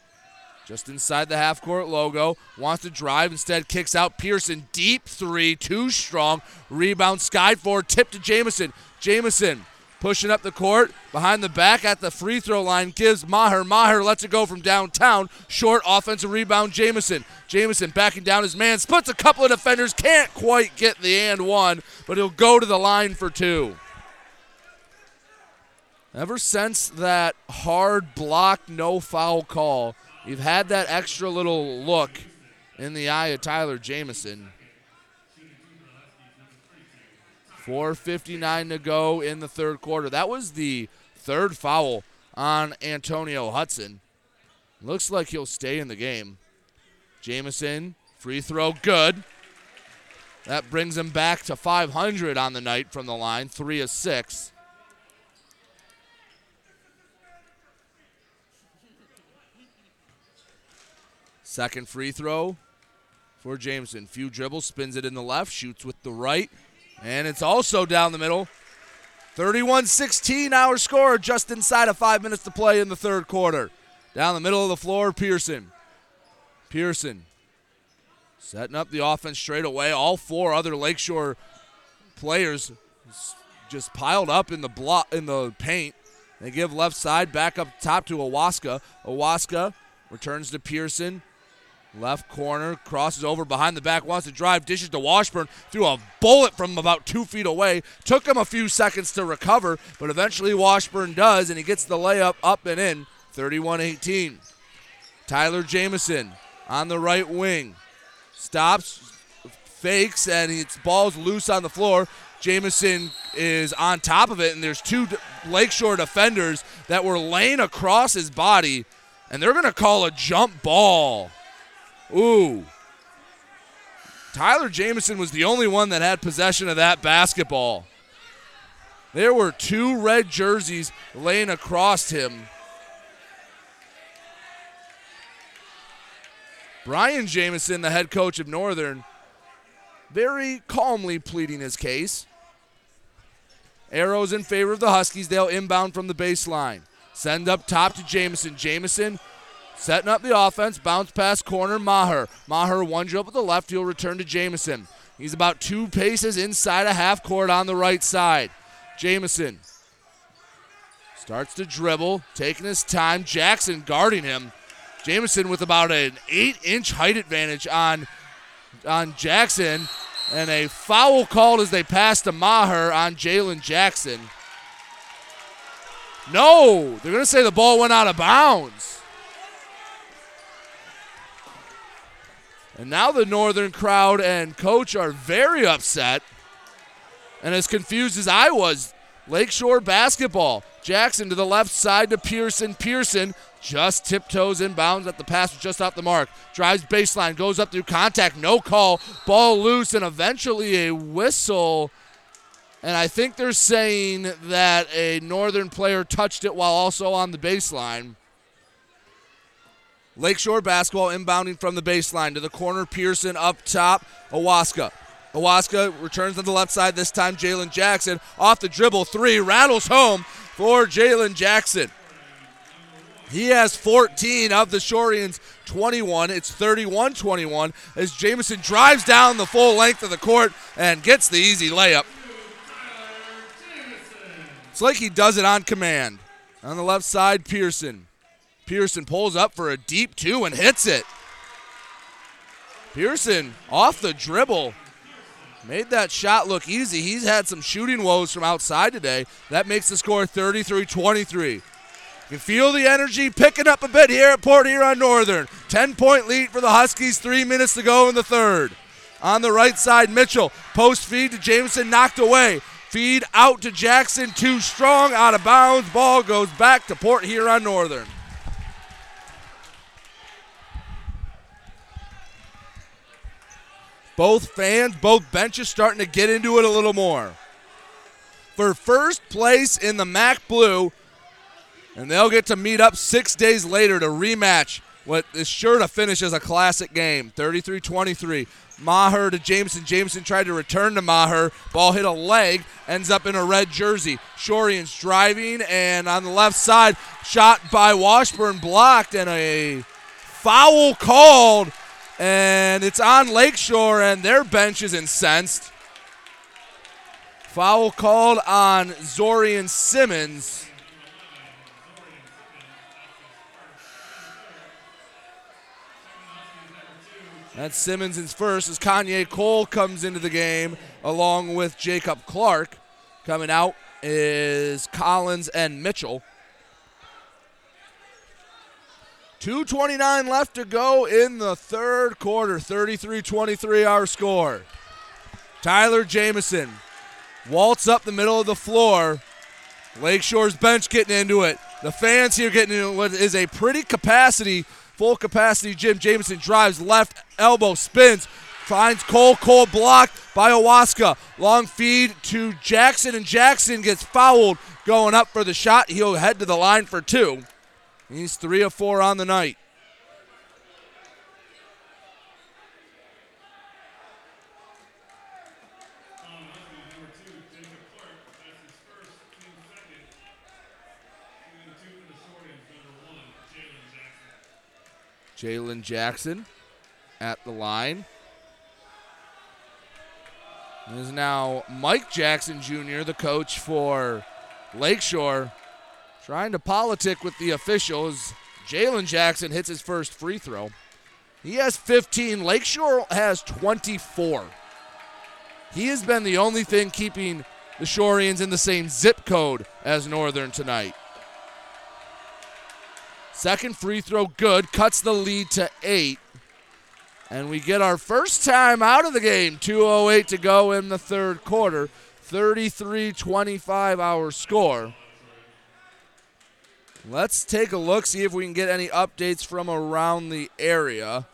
just inside the half court logo. Wants to drive, instead kicks out Pearson. Deep three, too strong. Rebound, Skyford, tip to Jamison. Jamison pushing up the court, behind the back at the free throw line, gives Maher. Maher lets it go from downtown. Short offensive rebound, Jamison. Jamison backing down his man, splits a couple of defenders, can't quite get the and one, but he'll go to the line for two. Ever since that hard block, no foul call, You've had that extra little look in the eye of Tyler Jamison. 4.59 to go in the third quarter. That was the third foul on Antonio Hudson. Looks like he'll stay in the game. Jamison, free throw, good. That brings him back to 500 on the night from the line, three of six. Second free throw for Jamison. Few dribbles, spins it in the left, shoots with the right, and it's also down the middle. 31 16 our score, just inside of five minutes to play in the third quarter. Down the middle of the floor, Pearson. Pearson setting up the offense straight away. All four other Lakeshore players just piled up in the block in the paint. They give left side back up top to Owaska. Owaska returns to Pearson. Left corner, crosses over behind the back, wants to drive, dishes to Washburn, threw a bullet from about two feet away. Took him a few seconds to recover, but eventually Washburn does, and he gets the layup up and in, 31 18. Tyler Jamison on the right wing. Stops, fakes, and it's balls loose on the floor. Jamison is on top of it, and there's two Lakeshore defenders that were laying across his body, and they're going to call a jump ball. Ooh. Tyler Jamison was the only one that had possession of that basketball. There were two red jerseys laying across him. Brian Jamison, the head coach of Northern, very calmly pleading his case. Arrows in favor of the Huskies. They'll inbound from the baseline. Send up top to Jamison. Jamison Setting up the offense, bounce pass corner, Maher. Maher one dribble to the left, he'll return to Jamison. He's about two paces inside a half court on the right side. Jamison starts to dribble, taking his time. Jackson guarding him. Jamison with about an eight inch height advantage on, on Jackson. And a foul called as they pass to Maher on Jalen Jackson. No, they're going to say the ball went out of bounds. And now the Northern crowd and coach are very upset and as confused as I was. Lakeshore basketball. Jackson to the left side to Pearson. Pearson just tiptoes inbounds at the pass just off the mark. Drives baseline, goes up through contact, no call. Ball loose, and eventually a whistle. And I think they're saying that a Northern player touched it while also on the baseline. Lakeshore basketball inbounding from the baseline to the corner. Pearson up top. Owaska. Owaska returns to the left side this time. Jalen Jackson off the dribble. Three rattles home for Jalen Jackson. He has 14 of the Shoreans 21. It's 31 21 as Jamison drives down the full length of the court and gets the easy layup. It's like he does it on command. On the left side, Pearson. Pearson pulls up for a deep two and hits it. Pearson off the dribble. Made that shot look easy. He's had some shooting woes from outside today. That makes the score 33 23. You can feel the energy picking up a bit here at Port Huron Northern. 10 point lead for the Huskies, three minutes to go in the third. On the right side, Mitchell. Post feed to Jamison, knocked away. Feed out to Jackson, too strong, out of bounds. Ball goes back to Port Huron Northern. Both fans, both benches starting to get into it a little more. For first place in the MAC Blue, and they'll get to meet up six days later to rematch what is sure to finish as a classic game 33 23. Maher to Jamison. Jamison tried to return to Maher. Ball hit a leg, ends up in a red jersey. Shoreans driving, and on the left side, shot by Washburn blocked, and a foul called. And it's on Lakeshore, and their bench is incensed. Foul called on Zorian Simmons. That's Simmons' first as Kanye Cole comes into the game along with Jacob Clark. Coming out is Collins and Mitchell. 2.29 left to go in the third quarter. 33 23 our score. Tyler Jamison waltz up the middle of the floor. Lakeshore's bench getting into it. The fans here getting into what is a pretty capacity full capacity gym Jamison drives left elbow, spins, finds Cole. Cole blocked by Owaska. Long feed to Jackson, and Jackson gets fouled going up for the shot. He'll head to the line for two. He's three of four on the night. Jalen Jackson at the line. It is now Mike Jackson Jr., the coach for Lakeshore, trying to politic with the officials. Jalen Jackson hits his first free throw. He has 15. Lakeshore has 24. He has been the only thing keeping the Shoreans in the same zip code as Northern tonight. Second free throw good, cuts the lead to eight. And we get our first time out of the game. 2.08 to go in the third quarter. 33 25 our score. Let's take a look, see if we can get any updates from around the area.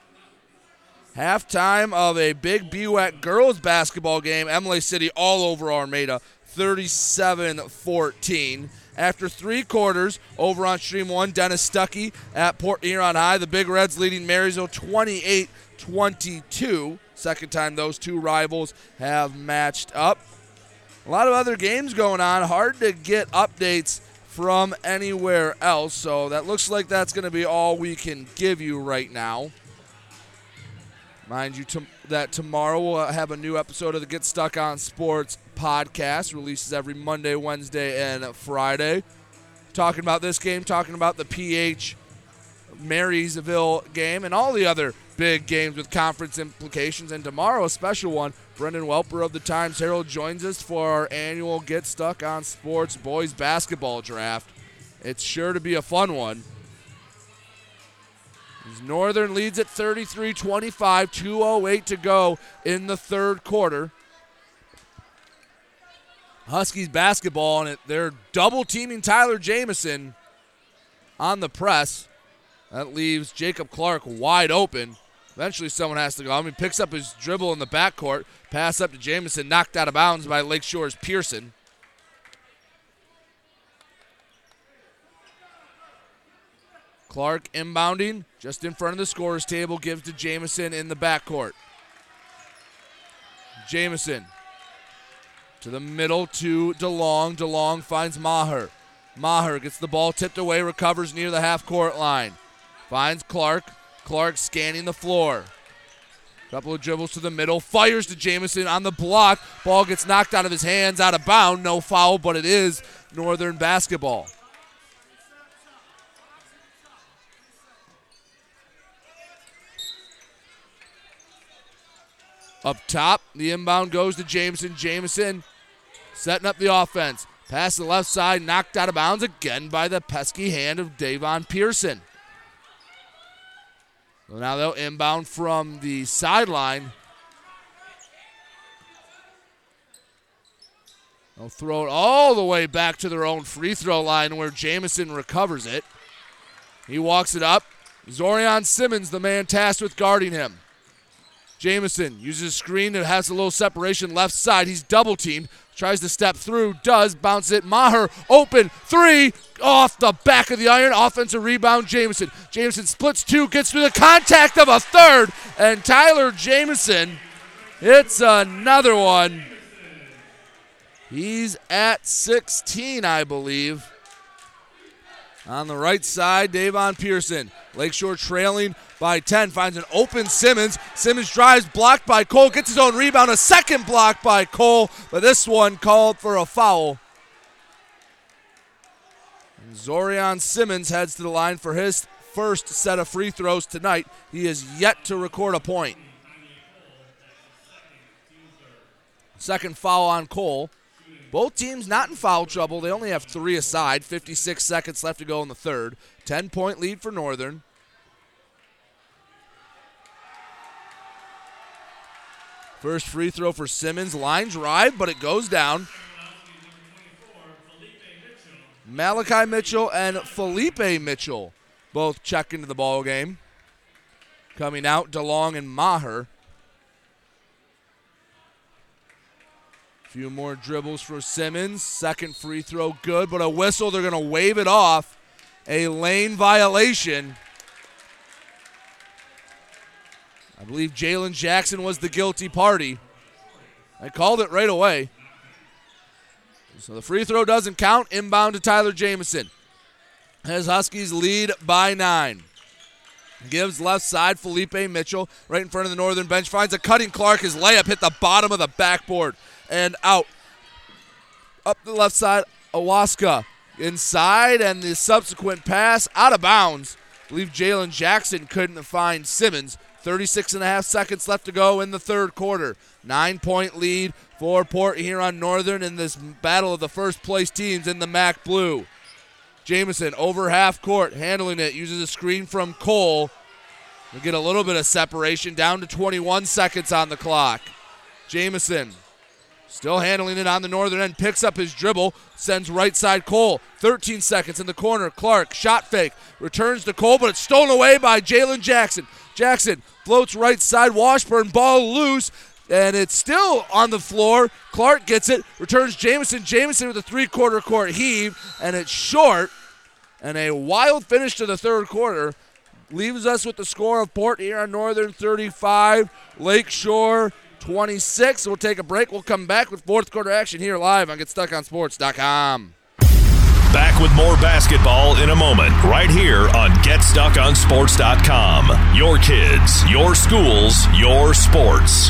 Halftime of a big BWAC girls basketball game. Imlay City all over Armada, 37 14. After three quarters, over on Stream 1, Dennis Stuckey at Port Huron High. The Big Reds leading Marysville 28 22. Second time those two rivals have matched up. A lot of other games going on. Hard to get updates from anywhere else. So that looks like that's going to be all we can give you right now. Mind you, to, that tomorrow we'll have a new episode of the Get Stuck on Sports podcast. Releases every Monday, Wednesday, and Friday. Talking about this game, talking about the PH Marysville game, and all the other big games with conference implications. And tomorrow, a special one. Brendan Welper of the Times Herald joins us for our annual Get Stuck on Sports Boys Basketball Draft. It's sure to be a fun one. Northern leads at 33 25, 2.08 to go in the third quarter. Huskies basketball, and they're double teaming Tyler Jamison on the press. That leaves Jacob Clark wide open. Eventually, someone has to go. I mean, picks up his dribble in the backcourt, pass up to Jamison, knocked out of bounds by Lakeshore's Pearson. Clark inbounding just in front of the scorer's table, gives to Jamison in the backcourt. Jamison to the middle to DeLong. DeLong finds Maher. Maher gets the ball tipped away, recovers near the half court line. Finds Clark. Clark scanning the floor. Couple of dribbles to the middle, fires to Jamison on the block. Ball gets knocked out of his hands, out of bound. No foul, but it is Northern basketball. Up top, the inbound goes to Jamison. Jamison setting up the offense. Pass to the left side, knocked out of bounds again by the pesky hand of Davon Pearson. So now they'll inbound from the sideline. They'll throw it all the way back to their own free throw line where Jamison recovers it. He walks it up. Zorian Simmons, the man tasked with guarding him. Jamison uses a screen that has a little separation left side. He's double teamed. Tries to step through, does, bounce it. Maher open, three, off the back of the iron. Offensive rebound, Jamison. Jamison splits two, gets through the contact of a third, and Tyler Jamison. It's another one. He's at 16, I believe. On the right side, Davon Pearson. Lakeshore trailing by 10. Finds an open Simmons. Simmons drives, blocked by Cole. Gets his own rebound. A second block by Cole, but this one called for a foul. And Zorian Simmons heads to the line for his first set of free throws tonight. He is yet to record a point. Second foul on Cole. Both teams not in foul trouble. They only have three aside. 56 seconds left to go in the third. 10 point lead for Northern. First free throw for Simmons. Line drive, but it goes down. Malachi Mitchell and Felipe Mitchell both check into the ball game. Coming out, DeLong and Maher. Few more dribbles for Simmons. Second free throw good, but a whistle. They're going to wave it off. A lane violation. I believe Jalen Jackson was the guilty party. I called it right away. So the free throw doesn't count. Inbound to Tyler Jamison. As Huskies lead by nine. Gives left side Felipe Mitchell right in front of the northern bench. Finds a cutting Clark. His layup hit the bottom of the backboard and out. Up the left side, Awaska inside, and the subsequent pass out of bounds. I believe Jalen Jackson couldn't find Simmons. 36 and a half seconds left to go in the third quarter. Nine point lead for Port Huron Northern in this battle of the first place teams in the MAC Blue. Jamison over half court, handling it, uses a screen from Cole. We get a little bit of separation, down to 21 seconds on the clock. Jamison Still handling it on the northern end, picks up his dribble, sends right side Cole. 13 seconds in the corner. Clark, shot fake, returns to Cole, but it's stolen away by Jalen Jackson. Jackson floats right side, Washburn, ball loose, and it's still on the floor. Clark gets it, returns Jamison. Jamison with a three quarter court heave, and it's short. And a wild finish to the third quarter leaves us with the score of Port Huron Northern 35, Lakeshore 26. We'll take a break. We'll come back with fourth quarter action here live on GetStuckOnSports.com. Back with more basketball in a moment, right here on GetStuckOnSports.com. Your kids, your schools, your sports.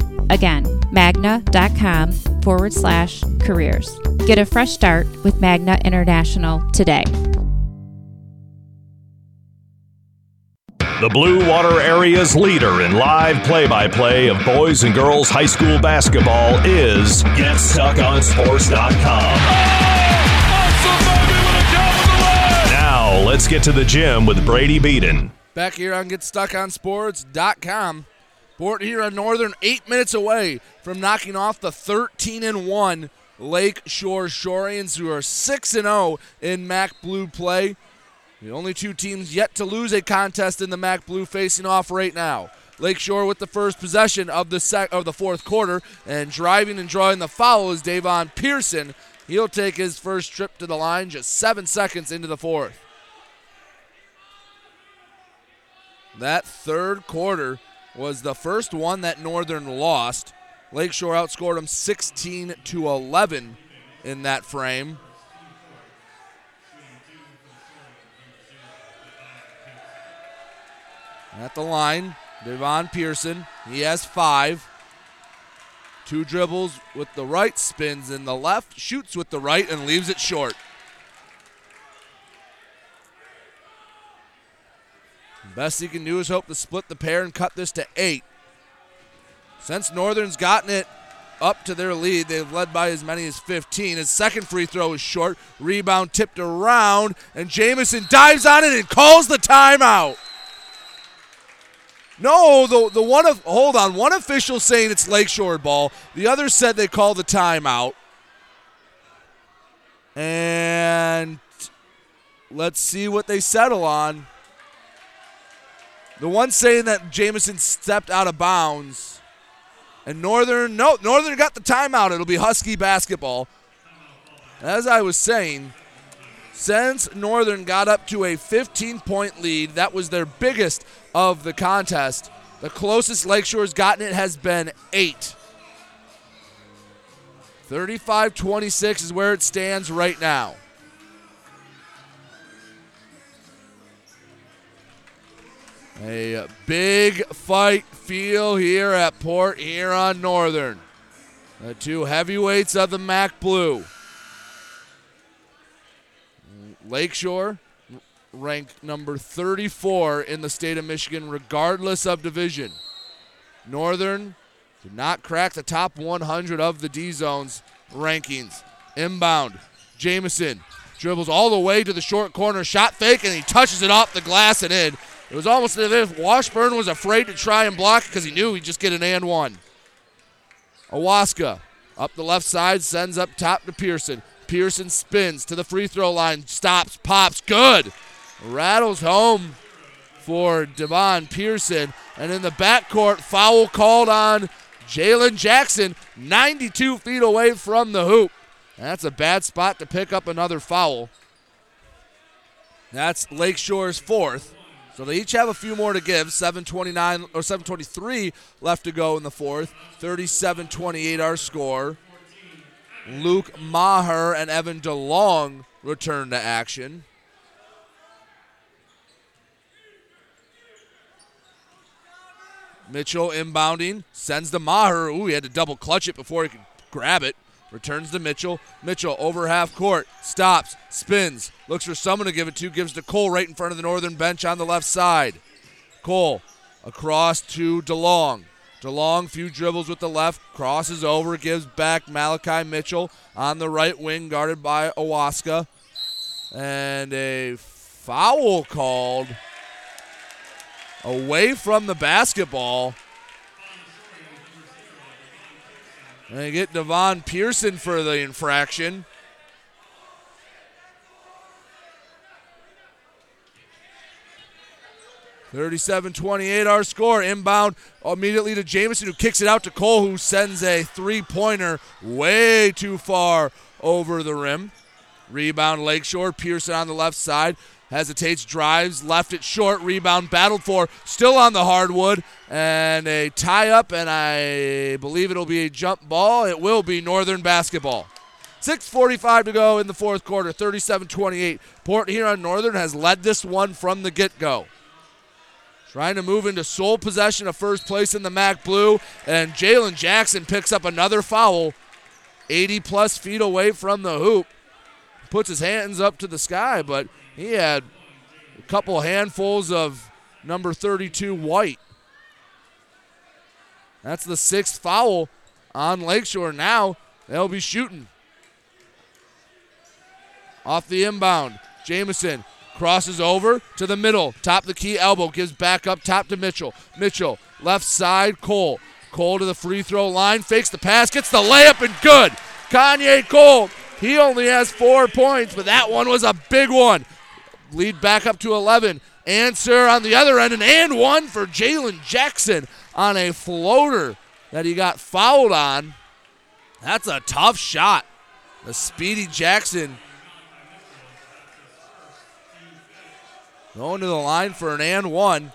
Again, magna.com forward slash careers. Get a fresh start with Magna International today. The Blue Water Area's leader in live play by play of boys and girls high school basketball is GetStuckOnSports.com. Now, let's get to the gym with Brady Beaton. Back here on GetStuckOnSports.com. Port Huron Northern eight minutes away from knocking off the 13 and 1 Lake Shore Shoreans, who are 6 and 0 in MAC Blue play. The only two teams yet to lose a contest in the MAC Blue facing off right now. Lakeshore with the first possession of the sec- of the fourth quarter, and driving and drawing the foul is Davon Pearson. He'll take his first trip to the line just seven seconds into the fourth. That third quarter was the first one that Northern lost. Lakeshore outscored them 16 to 11 in that frame. At the line, Devon Pearson. He has five. Two dribbles with the right, spins in the left, shoots with the right, and leaves it short. Best he can do is hope to split the pair and cut this to eight. Since Northern's gotten it up to their lead, they've led by as many as 15. His second free throw is short. Rebound tipped around, and Jamison dives on it and calls the timeout. No, the the one of hold on, one official saying it's Lakeshore ball. The other said they called the timeout. And let's see what they settle on. The one saying that Jamison stepped out of bounds. And Northern, no, Northern got the timeout. It'll be Husky basketball. As I was saying, since Northern got up to a 15 point lead, that was their biggest of the contest. The closest Lakeshore's gotten it has been eight. 35 26 is where it stands right now. A big fight feel here at Port Huron Northern. The two heavyweights of the MAC Blue. Lakeshore ranked number 34 in the state of Michigan, regardless of division. Northern did not crack the top 100 of the D zones rankings. Inbound, Jamison dribbles all the way to the short corner, shot fake, and he touches it off the glass and in. It was almost as if Washburn was afraid to try and block because he knew he'd just get an and one. Awaska up the left side, sends up top to Pearson. Pearson spins to the free throw line, stops, pops, good. Rattles home for Devon Pearson. And in the backcourt, foul called on Jalen Jackson, 92 feet away from the hoop. That's a bad spot to pick up another foul. That's Lakeshore's fourth. So they each have a few more to give. 729 or 723 left to go in the fourth. 37-28 our score. Luke Maher and Evan DeLong return to action. Mitchell inbounding, sends to Maher. Ooh, he had to double clutch it before he could grab it. Returns to Mitchell. Mitchell over half court. Stops. Spins. Looks for someone to give it to. Gives to Cole right in front of the northern bench on the left side. Cole across to DeLong. DeLong, few dribbles with the left. Crosses over. Gives back Malachi Mitchell on the right wing, guarded by Awaska. And a foul called away from the basketball. And they get Devon Pearson for the infraction. Thirty-seven twenty-eight our score. Inbound immediately to Jamison, who kicks it out to Cole, who sends a three pointer way too far over the rim. Rebound Lakeshore. Pearson on the left side. Hesitates, drives, left it short, rebound battled for, still on the hardwood, and a tie up, and I believe it'll be a jump ball. It will be Northern basketball. 6.45 to go in the fourth quarter, 37 28. Port Huron Northern has led this one from the get go. Trying to move into sole possession of first place in the MAC Blue, and Jalen Jackson picks up another foul 80 plus feet away from the hoop. Puts his hands up to the sky, but he had a couple handfuls of number 32 White. That's the sixth foul on Lakeshore. Now they'll be shooting. Off the inbound, Jamison crosses over to the middle, top the key elbow, gives back up top to Mitchell. Mitchell, left side, Cole. Cole to the free throw line, fakes the pass, gets the layup, and good. Kanye Cole, he only has four points, but that one was a big one. Lead back up to 11. Answer on the other end, and and one for Jalen Jackson on a floater that he got fouled on. That's a tough shot. The speedy Jackson going to the line for an and one.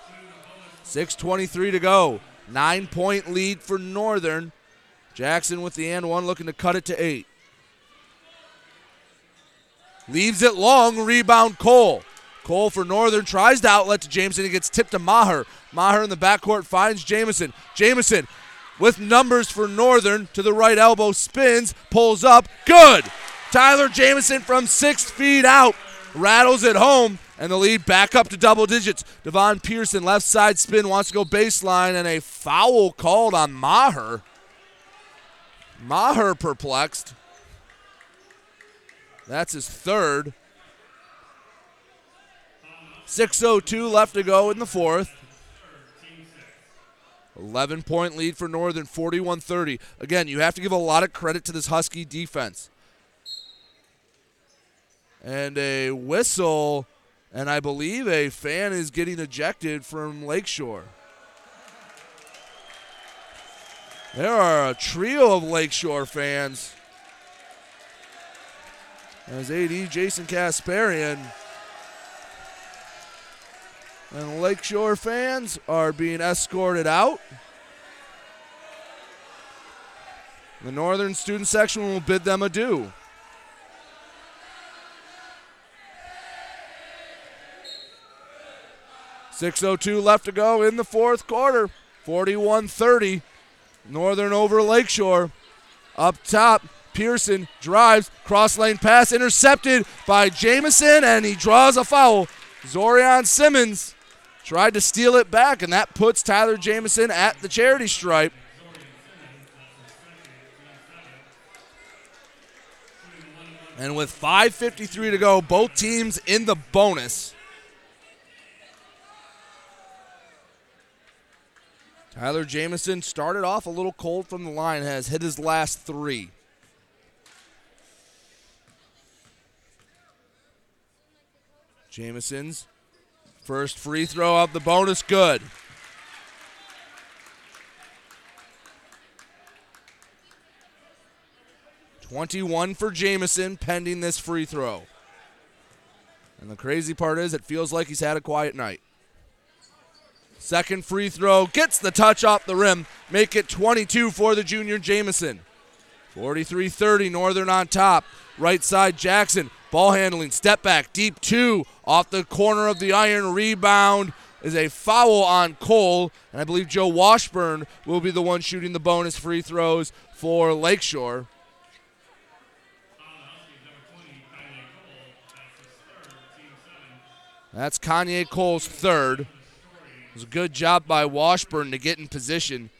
6.23 to go. Nine point lead for Northern. Jackson with the and one looking to cut it to eight. Leaves it long. Rebound Cole. Cole for Northern tries to outlet to Jamison. He gets tipped to Maher. Maher in the backcourt finds Jamison. Jamison with numbers for Northern to the right elbow, spins, pulls up, good. Tyler Jamison from six feet out rattles it home, and the lead back up to double digits. Devon Pearson, left side spin, wants to go baseline, and a foul called on Maher. Maher perplexed. That's his third. 6.02 left to go in the fourth. 11 point lead for Northern, 41 30. Again, you have to give a lot of credit to this Husky defense. And a whistle, and I believe a fan is getting ejected from Lakeshore. There are a trio of Lakeshore fans. As AD Jason Kasparian and Lakeshore fans are being escorted out. The Northern student section will bid them adieu. Six oh two left to go in the fourth quarter. 41-30. Northern over Lakeshore. Up top, Pearson drives, cross lane pass intercepted by Jamison, and he draws a foul. Zorion Simmons tried to steal it back, and that puts Tyler Jamison at the charity stripe. And with 5.53 to go, both teams in the bonus. Tyler Jamison started off a little cold from the line, has hit his last three. Jamison's first free throw of the bonus, good. Twenty-one for Jamison, pending this free throw. And the crazy part is, it feels like he's had a quiet night. Second free throw gets the touch off the rim, make it 22 for the junior Jamison. 43 30, Northern on top. Right side, Jackson. Ball handling, step back, deep two off the corner of the iron. Rebound is a foul on Cole. And I believe Joe Washburn will be the one shooting the bonus free throws for Lakeshore. That's Kanye Cole's third. It was a good job by Washburn to get in position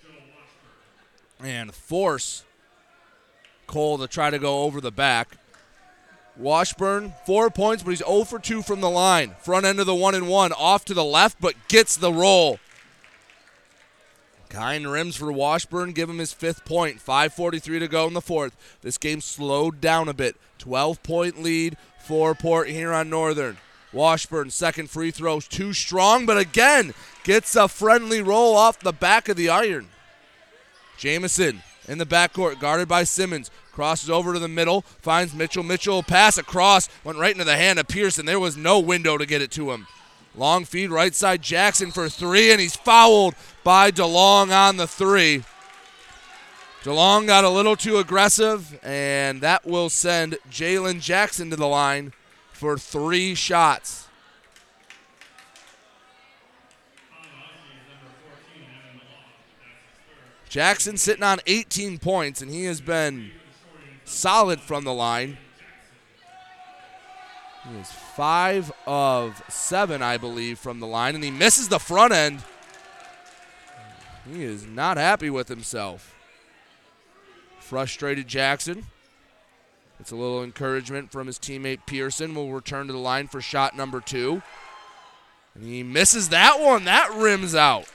and force Cole to try to go over the back. Washburn, four points, but he's 0 for 2 from the line. Front end of the one and one, off to the left, but gets the roll. Kind rims for Washburn, give him his fifth point. 5.43 to go in the fourth. This game slowed down a bit. 12 point lead for Port Huron Northern. Washburn, second free throws, too strong, but again gets a friendly roll off the back of the iron. Jamison in the backcourt, guarded by Simmons. Crosses over to the middle, finds Mitchell. Mitchell pass across, went right into the hand of Pearson. There was no window to get it to him. Long feed right side Jackson for three, and he's fouled by DeLong on the three. DeLong got a little too aggressive, and that will send Jalen Jackson to the line for three shots. Jackson sitting on 18 points, and he has been solid from the line. He is five of seven, I believe, from the line, and he misses the front end. He is not happy with himself. Frustrated Jackson. It's a little encouragement from his teammate Pearson. Will return to the line for shot number two. And he misses that one. That rims out.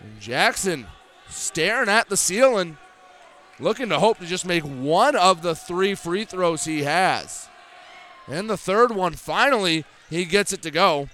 And Jackson staring at the ceiling, looking to hope to just make one of the three free throws he has. And the third one, finally, he gets it to go.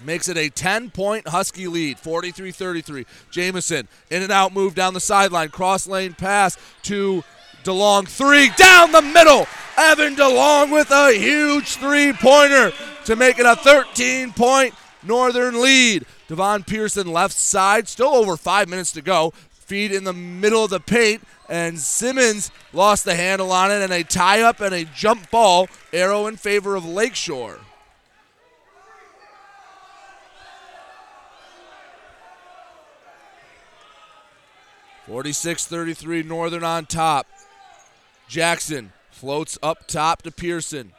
Makes it a 10 point Husky lead, 43 33. Jamison, in and out move down the sideline, cross lane pass to DeLong. Three down the middle. Evan DeLong with a huge three pointer to make it a 13 point Northern lead. Devon Pearson left side, still over five minutes to go. feed in the middle of the paint, and Simmons lost the handle on it, and a tie up and a jump ball, arrow in favor of Lakeshore. Forty-six thirty-three Northern on top. Jackson floats up top to Pearson.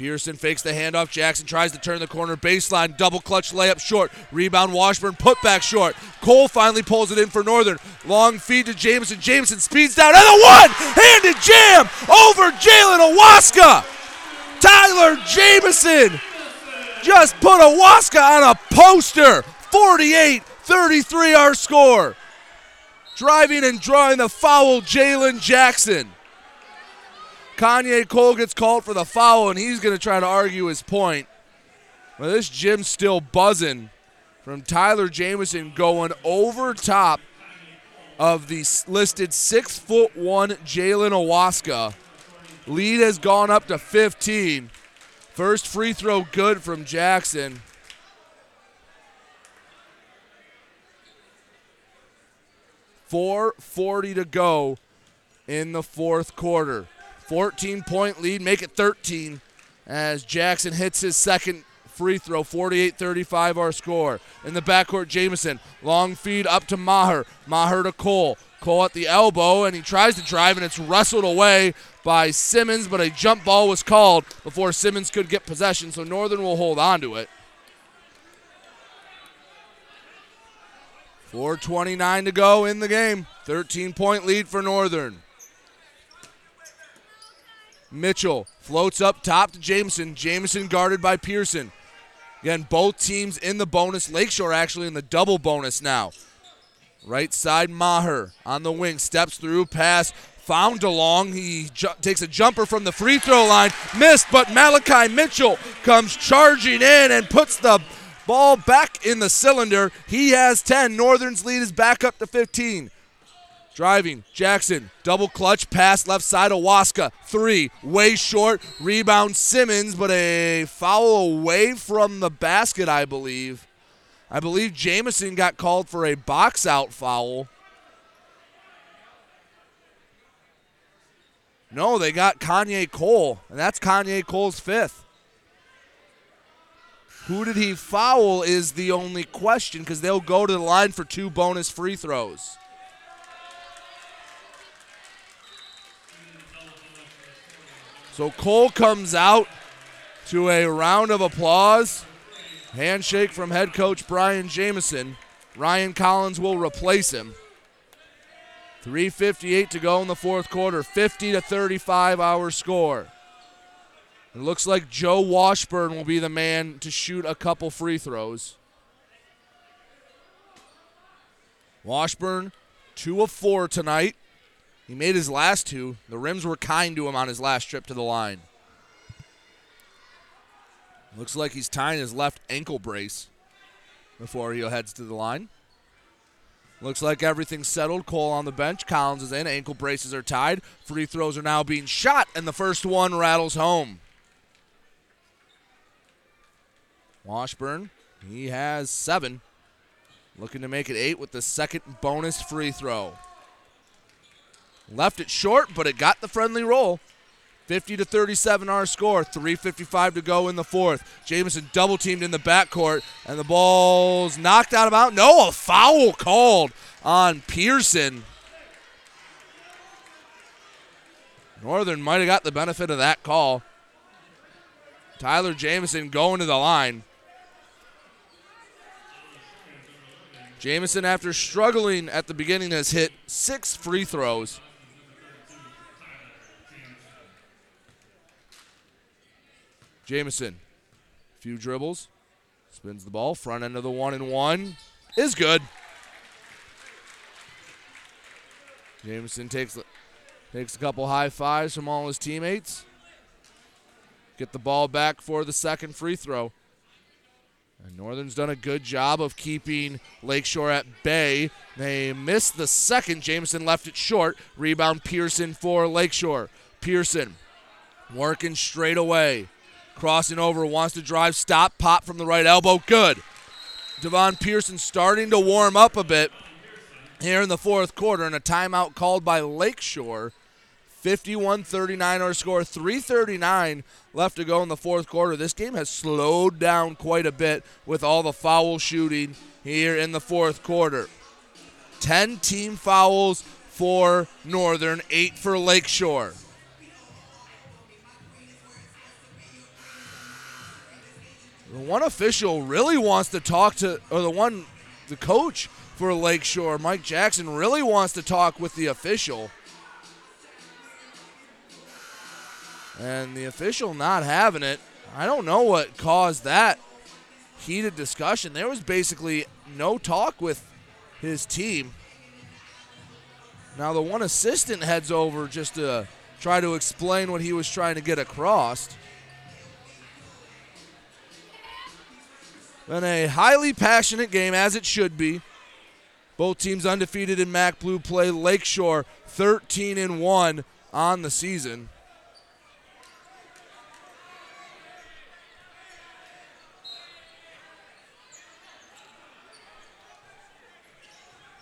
Pearson fakes the handoff. Jackson tries to turn the corner baseline. Double clutch layup short. Rebound Washburn. Put back short. Cole finally pulls it in for Northern. Long feed to Jamison. Jamison speeds down. And the one handed jam over Jalen Owaska. Tyler Jamison just put Owaska on a poster. 48 33 our score. Driving and drawing the foul, Jalen Jackson. Kanye Cole gets called for the foul, and he's going to try to argue his point. Well, this gym's still buzzing from Tyler Jamison going over top of the listed six foot one Jalen Owaska. Lead has gone up to 15. First free throw good from Jackson. Four forty to go in the fourth quarter. 14 point lead, make it 13 as Jackson hits his second free throw. 48 35 our score. In the backcourt, Jamison, Long feed up to Maher. Maher to Cole. Cole at the elbow, and he tries to drive, and it's wrestled away by Simmons, but a jump ball was called before Simmons could get possession, so Northern will hold on to it. 4.29 to go in the game. 13 point lead for Northern. Mitchell floats up top to Jamison. Jamison guarded by Pearson. Again, both teams in the bonus. Lakeshore actually in the double bonus now. Right side, Maher on the wing. Steps through, pass, found along. He ju- takes a jumper from the free throw line. Missed, but Malachi Mitchell comes charging in and puts the ball back in the cylinder. He has 10. Northern's lead is back up to 15. Driving, Jackson, double clutch, pass left side, Owaska, three, way short, rebound Simmons, but a foul away from the basket, I believe. I believe Jamison got called for a box out foul. No, they got Kanye Cole, and that's Kanye Cole's fifth. Who did he foul is the only question because they'll go to the line for two bonus free throws. So Cole comes out to a round of applause. Handshake from head coach Brian Jamison. Ryan Collins will replace him. 3.58 to go in the fourth quarter. 50 to 35 our score. It looks like Joe Washburn will be the man to shoot a couple free throws. Washburn, two of four tonight. He made his last two. The rims were kind to him on his last trip to the line. Looks like he's tying his left ankle brace before he heads to the line. Looks like everything's settled. Cole on the bench. Collins is in. Ankle braces are tied. Free throws are now being shot, and the first one rattles home. Washburn, he has seven. Looking to make it eight with the second bonus free throw. Left it short, but it got the friendly roll. 50 to 37 our score. 3.55 to go in the fourth. Jamison double teamed in the backcourt, and the ball's knocked out of bounds. No, a foul called on Pearson. Northern might have got the benefit of that call. Tyler Jamison going to the line. Jamison, after struggling at the beginning, has hit six free throws. Jamison, a few dribbles, spins the ball, front end of the one and one is good. Jamison takes takes a couple high fives from all his teammates. Get the ball back for the second free throw. And Northern's done a good job of keeping Lakeshore at bay. They missed the second. Jamison left it short. Rebound Pearson for Lakeshore. Pearson working straight away. Crossing over, wants to drive, stop, pop from the right elbow. Good. Devon Pearson starting to warm up a bit. here in the fourth quarter and a timeout called by Lakeshore. 51 39 our score, 339 left to go in the fourth quarter. This game has slowed down quite a bit with all the foul shooting here in the fourth quarter. 10 team fouls for Northern, 8 for Lakeshore. The one official really wants to talk to, or the one, the coach for Lakeshore, Mike Jackson, really wants to talk with the official. And the official not having it. I don't know what caused that heated discussion. There was basically no talk with his team. Now, the one assistant heads over just to try to explain what he was trying to get across. Been a highly passionate game, as it should be. Both teams undefeated in MAC Blue play. Lakeshore 13 and 1 on the season.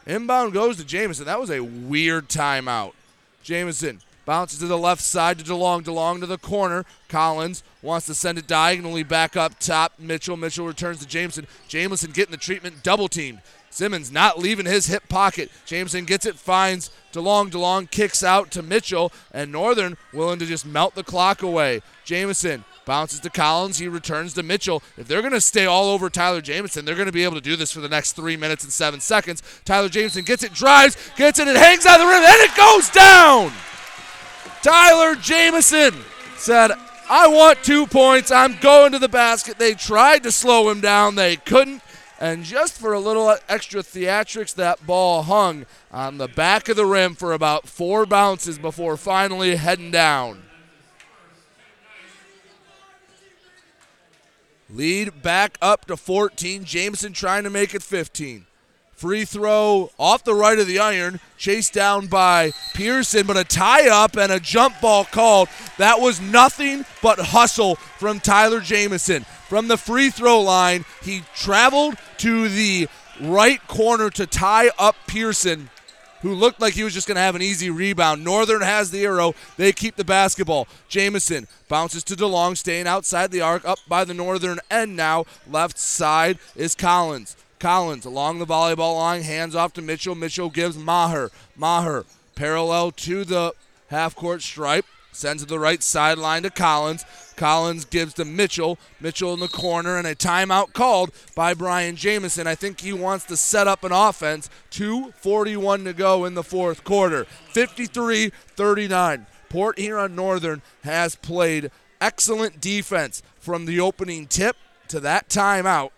Inbound goes to Jamison. That was a weird timeout. Jamison bounces to the left side to DeLong. DeLong to the corner. Collins wants to send it diagonally back up top. Mitchell. Mitchell returns to Jameson. Jamison getting the treatment, double teamed. Simmons not leaving his hip pocket. Jamison gets it, finds DeLong. DeLong kicks out to Mitchell, and Northern willing to just melt the clock away. Jamison bounces to Collins. He returns to Mitchell. If they're going to stay all over Tyler Jamison, they're going to be able to do this for the next three minutes and seven seconds. Tyler Jamison gets it, drives, gets it, it hangs on the rim, and it goes down. Tyler Jamison said, I want two points. I'm going to the basket. They tried to slow him down, they couldn't. And just for a little extra theatrics, that ball hung on the back of the rim for about four bounces before finally heading down. Lead back up to 14. Jamison trying to make it 15. Free throw off the right of the iron, chased down by Pearson, but a tie up and a jump ball called. That was nothing but hustle from Tyler Jamison. From the free throw line, he traveled to the right corner to tie up Pearson, who looked like he was just going to have an easy rebound. Northern has the arrow. They keep the basketball. Jamison bounces to DeLong, staying outside the arc, up by the Northern end now. Left side is Collins. Collins along the volleyball line, hands off to Mitchell. Mitchell gives Maher. Maher parallel to the half court stripe, sends to the right sideline to Collins. Collins gives to Mitchell. Mitchell in the corner, and a timeout called by Brian Jamison. I think he wants to set up an offense. 2.41 to go in the fourth quarter. 53 39. Port Huron Northern has played excellent defense from the opening tip to that timeout.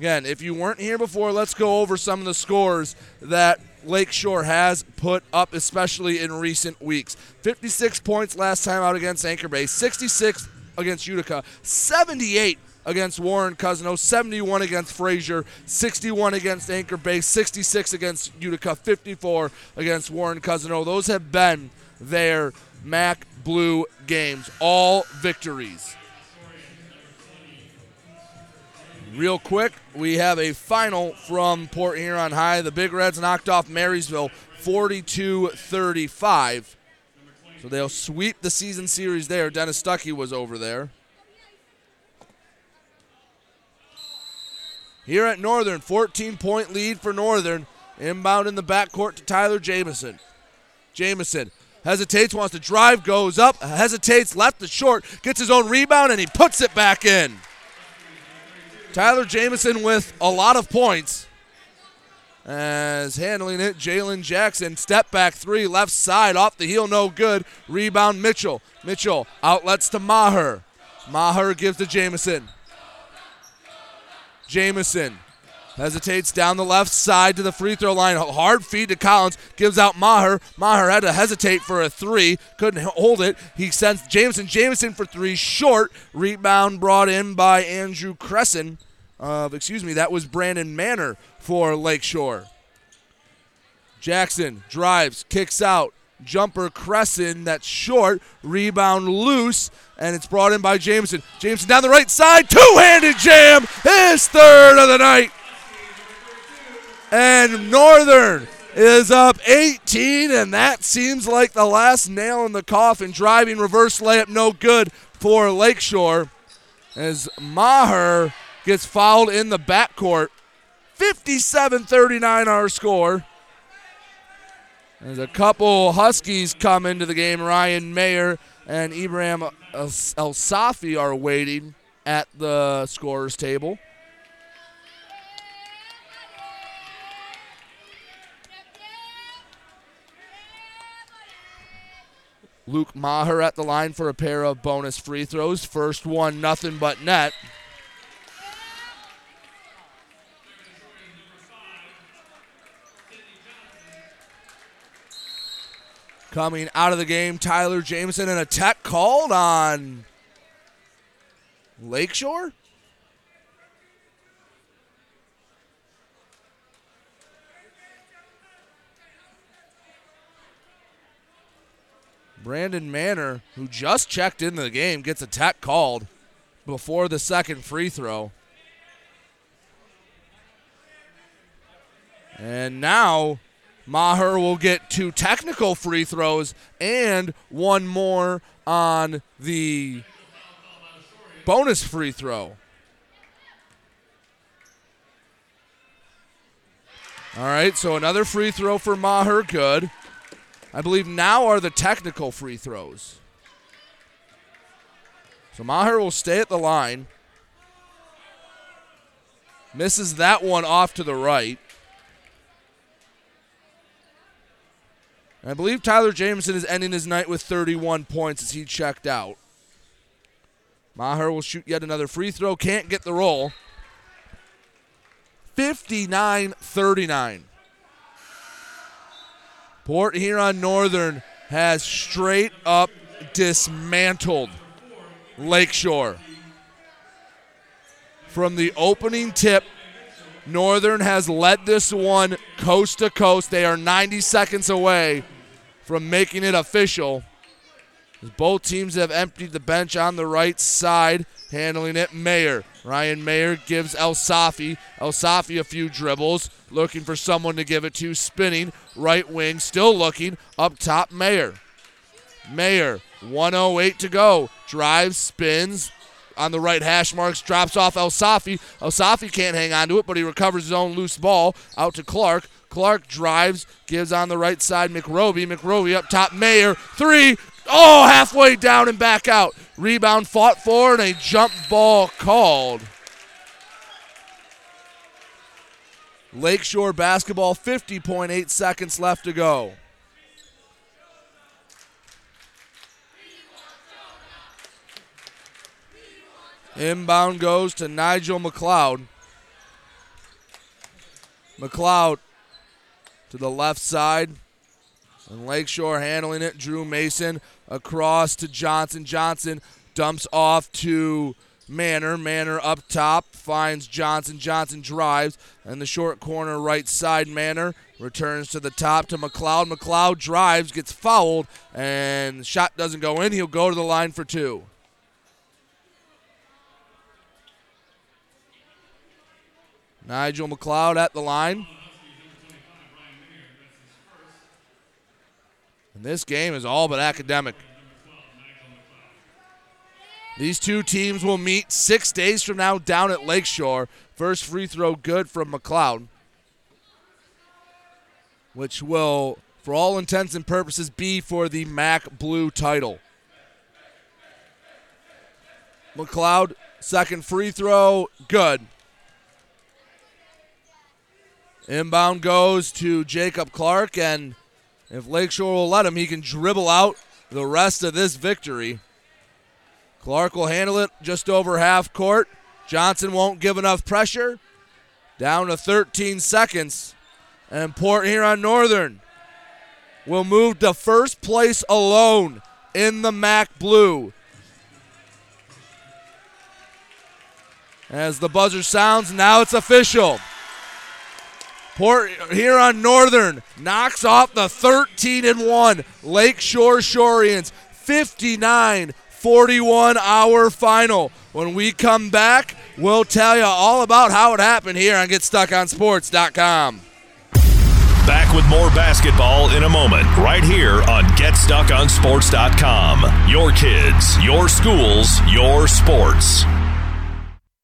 Again, if you weren't here before, let's go over some of the scores that Lakeshore has put up, especially in recent weeks. 56 points last time out against Anchor Bay, 66 against Utica, 78 against Warren Cousino, 71 against Fraser, 61 against Anchor Bay, 66 against Utica, 54 against Warren Cousino. Those have been their MAC Blue games, all victories. Real quick, we have a final from Port Huron High. The Big Reds knocked off Marysville 42 35. So they'll sweep the season series there. Dennis Stuckey was over there. Here at Northern, 14 point lead for Northern. Inbound in the backcourt to Tyler Jamison. Jamison hesitates, wants to drive, goes up, hesitates, left to short, gets his own rebound, and he puts it back in. Tyler Jamison with a lot of points. As handling it, Jalen Jackson, step back three, left side, off the heel, no good. Rebound Mitchell. Mitchell outlets to Maher. Maher gives to Jamison. Jamison hesitates down the left side to the free throw line. Hard feed to Collins. Gives out Maher. Maher had to hesitate for a three. Couldn't hold it. He sends Jamison. Jamison for three. Short. Rebound brought in by Andrew Cresson. Uh, excuse me, that was Brandon Manor for Lakeshore. Jackson drives, kicks out. Jumper Cresson, that's short. Rebound loose, and it's brought in by Jamison. Jamison down the right side, two handed jam, his third of the night. And Northern is up 18, and that seems like the last nail in the coffin. Driving reverse layup, no good for Lakeshore. As Maher gets fouled in the backcourt. 57 39 our score. As a couple Huskies come into the game, Ryan Mayer and Ibrahim El Safi are waiting at the scorer's table. Luke Maher at the line for a pair of bonus free throws. First one, nothing but net. Coming out of the game, Tyler Jamison and a tech called on Lakeshore. Brandon Manor, who just checked into the game, gets a tech called before the second free throw. And now Maher will get two technical free throws and one more on the bonus free throw. All right, so another free throw for Maher, good. I believe now are the technical free throws. So Maher will stay at the line. Misses that one off to the right. And I believe Tyler Jamison is ending his night with 31 points as he checked out. Maher will shoot yet another free throw. Can't get the roll. 59 39. Port Huron Northern has straight up dismantled Lakeshore. From the opening tip, Northern has led this one coast to coast. They are 90 seconds away from making it official. Both teams have emptied the bench on the right side, handling it Mayer. Ryan Mayer gives El Safi. El Safi a few dribbles, looking for someone to give it to. Spinning, right wing, still looking. Up top, Mayer. Mayer, 108 to go. Drives, spins, on the right hash marks, drops off El Safi. El Safi can't hang on to it, but he recovers his own loose ball out to Clark. Clark drives, gives on the right side McRovey. McRovey up top, Mayer. Three, Oh, halfway down and back out. Rebound fought for and a jump ball called. Lakeshore basketball, 50.8 seconds left to go. Inbound goes to Nigel McLeod. McLeod to the left side. And Lakeshore handling it. Drew Mason across to Johnson. Johnson dumps off to Manor. Manor up top finds Johnson. Johnson drives. And the short corner right side, Manor returns to the top to McLeod. McLeod drives, gets fouled, and shot doesn't go in. He'll go to the line for two. Nigel McLeod at the line. And this game is all but academic. These two teams will meet six days from now down at Lakeshore. First free throw good from McLeod, which will, for all intents and purposes, be for the MAC Blue title. McLeod, second free throw, good. Inbound goes to Jacob Clark, and if Lakeshore will let him, he can dribble out the rest of this victory. Clark will handle it just over half court. Johnson won't give enough pressure. Down to 13 seconds. And Port Huron Northern will move to first place alone in the MAC Blue. As the buzzer sounds, now it's official. Port Huron Northern knocks off the 13 and 1 Lakeshore Shoreans 59 41 hour final. When we come back, we'll tell you all about how it happened here on GetStuckOnSports.com. Back with more basketball in a moment, right here on GetStuckOnSports.com. Your kids, your schools, your sports.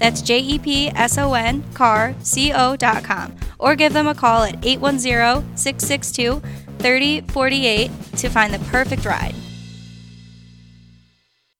That's J E P S O N car C O.com. Or give them a call at 810 662 3048 to find the perfect ride.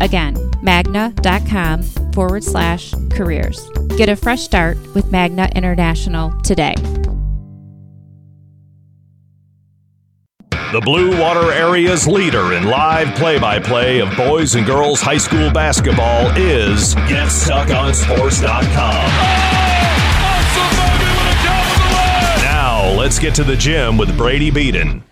Again, magna.com forward slash careers. Get a fresh start with Magna International today. The Blue Water Area's leader in live play by play of boys and girls high school basketball is GetStuckOnSports.com. Now, let's get to the gym with Brady Beaton.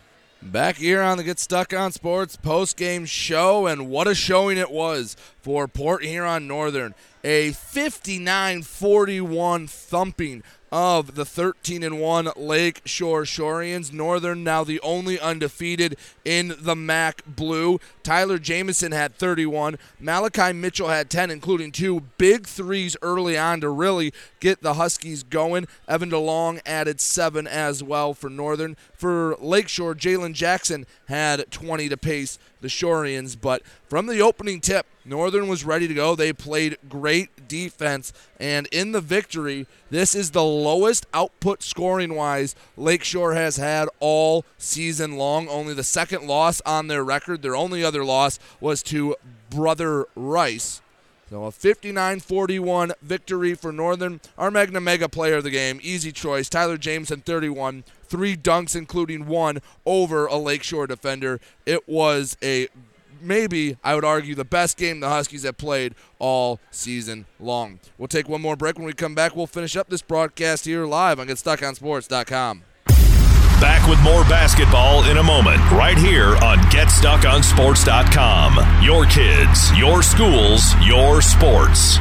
Back here on the Get Stuck on Sports post game show, and what a showing it was for Port Huron Northern. A 59 41 thumping of the 13 and 1 Lake Shore Shoreans. Northern now the only undefeated in the MAC Blue. Tyler Jamison had 31. Malachi Mitchell had 10, including two big threes early on to really get the Huskies going. Evan DeLong added seven as well for Northern. For Lakeshore, Jalen Jackson had 20 to pace the Shoreans, but from the opening tip, Northern was ready to go. They played great defense, and in the victory, this is the lowest output scoring wise Lakeshore has had all season long. Only the second loss on their record. Their only other loss was to Brother Rice. So a 59-41 victory for Northern. Our Magna Mega player of the game, easy choice. Tyler Jamison, 31. Three dunks, including one over a Lakeshore defender. It was a maybe I would argue the best game the Huskies have played all season long. We'll take one more break. When we come back, we'll finish up this broadcast here live on GetStuckOnSports.com. Back with more basketball in a moment, right here on GetStuckOnSports.com. Your kids, your schools, your sports.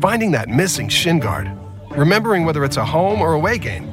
Finding that missing shin guard, remembering whether it's a home or away game,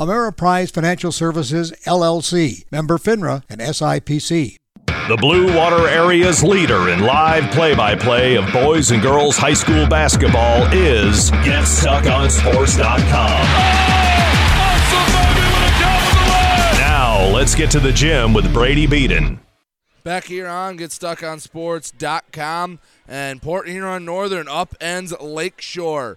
Ameriprise Financial Services, LLC, member FINRA and SIPC. The Blue Water Area's leader in live play by play of boys and girls high school basketball is GetStuckOnSports.com. Now, let's get to the gym with Brady Beaton. Back here on GetStuckOnSports.com and Port Huron Northern upends Lakeshore.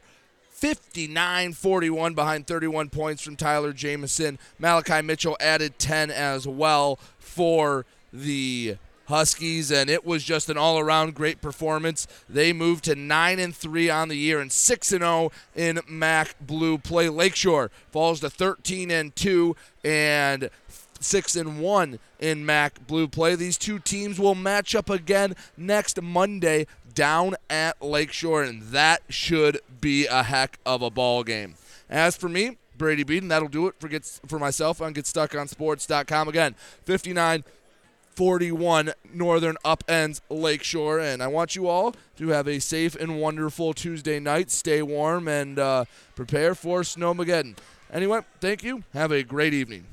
59 41 behind 31 points from Tyler Jamison. Malachi Mitchell added 10 as well for the Huskies, and it was just an all around great performance. They moved to 9 and 3 on the year and 6 and 0 in MAC Blue play. Lakeshore falls to 13 and 2 and six and one in MAC Blue play. These two teams will match up again next Monday down at Lakeshore, and that should be a heck of a ball game. As for me, Brady Beaton, that'll do it for gets for myself on GetStuckOnSports.com. Again, 59 41 Northern upends Lakeshore, and I want you all to have a safe and wonderful Tuesday night. Stay warm and uh, prepare for Snowmageddon. Anyway, thank you. Have a great evening.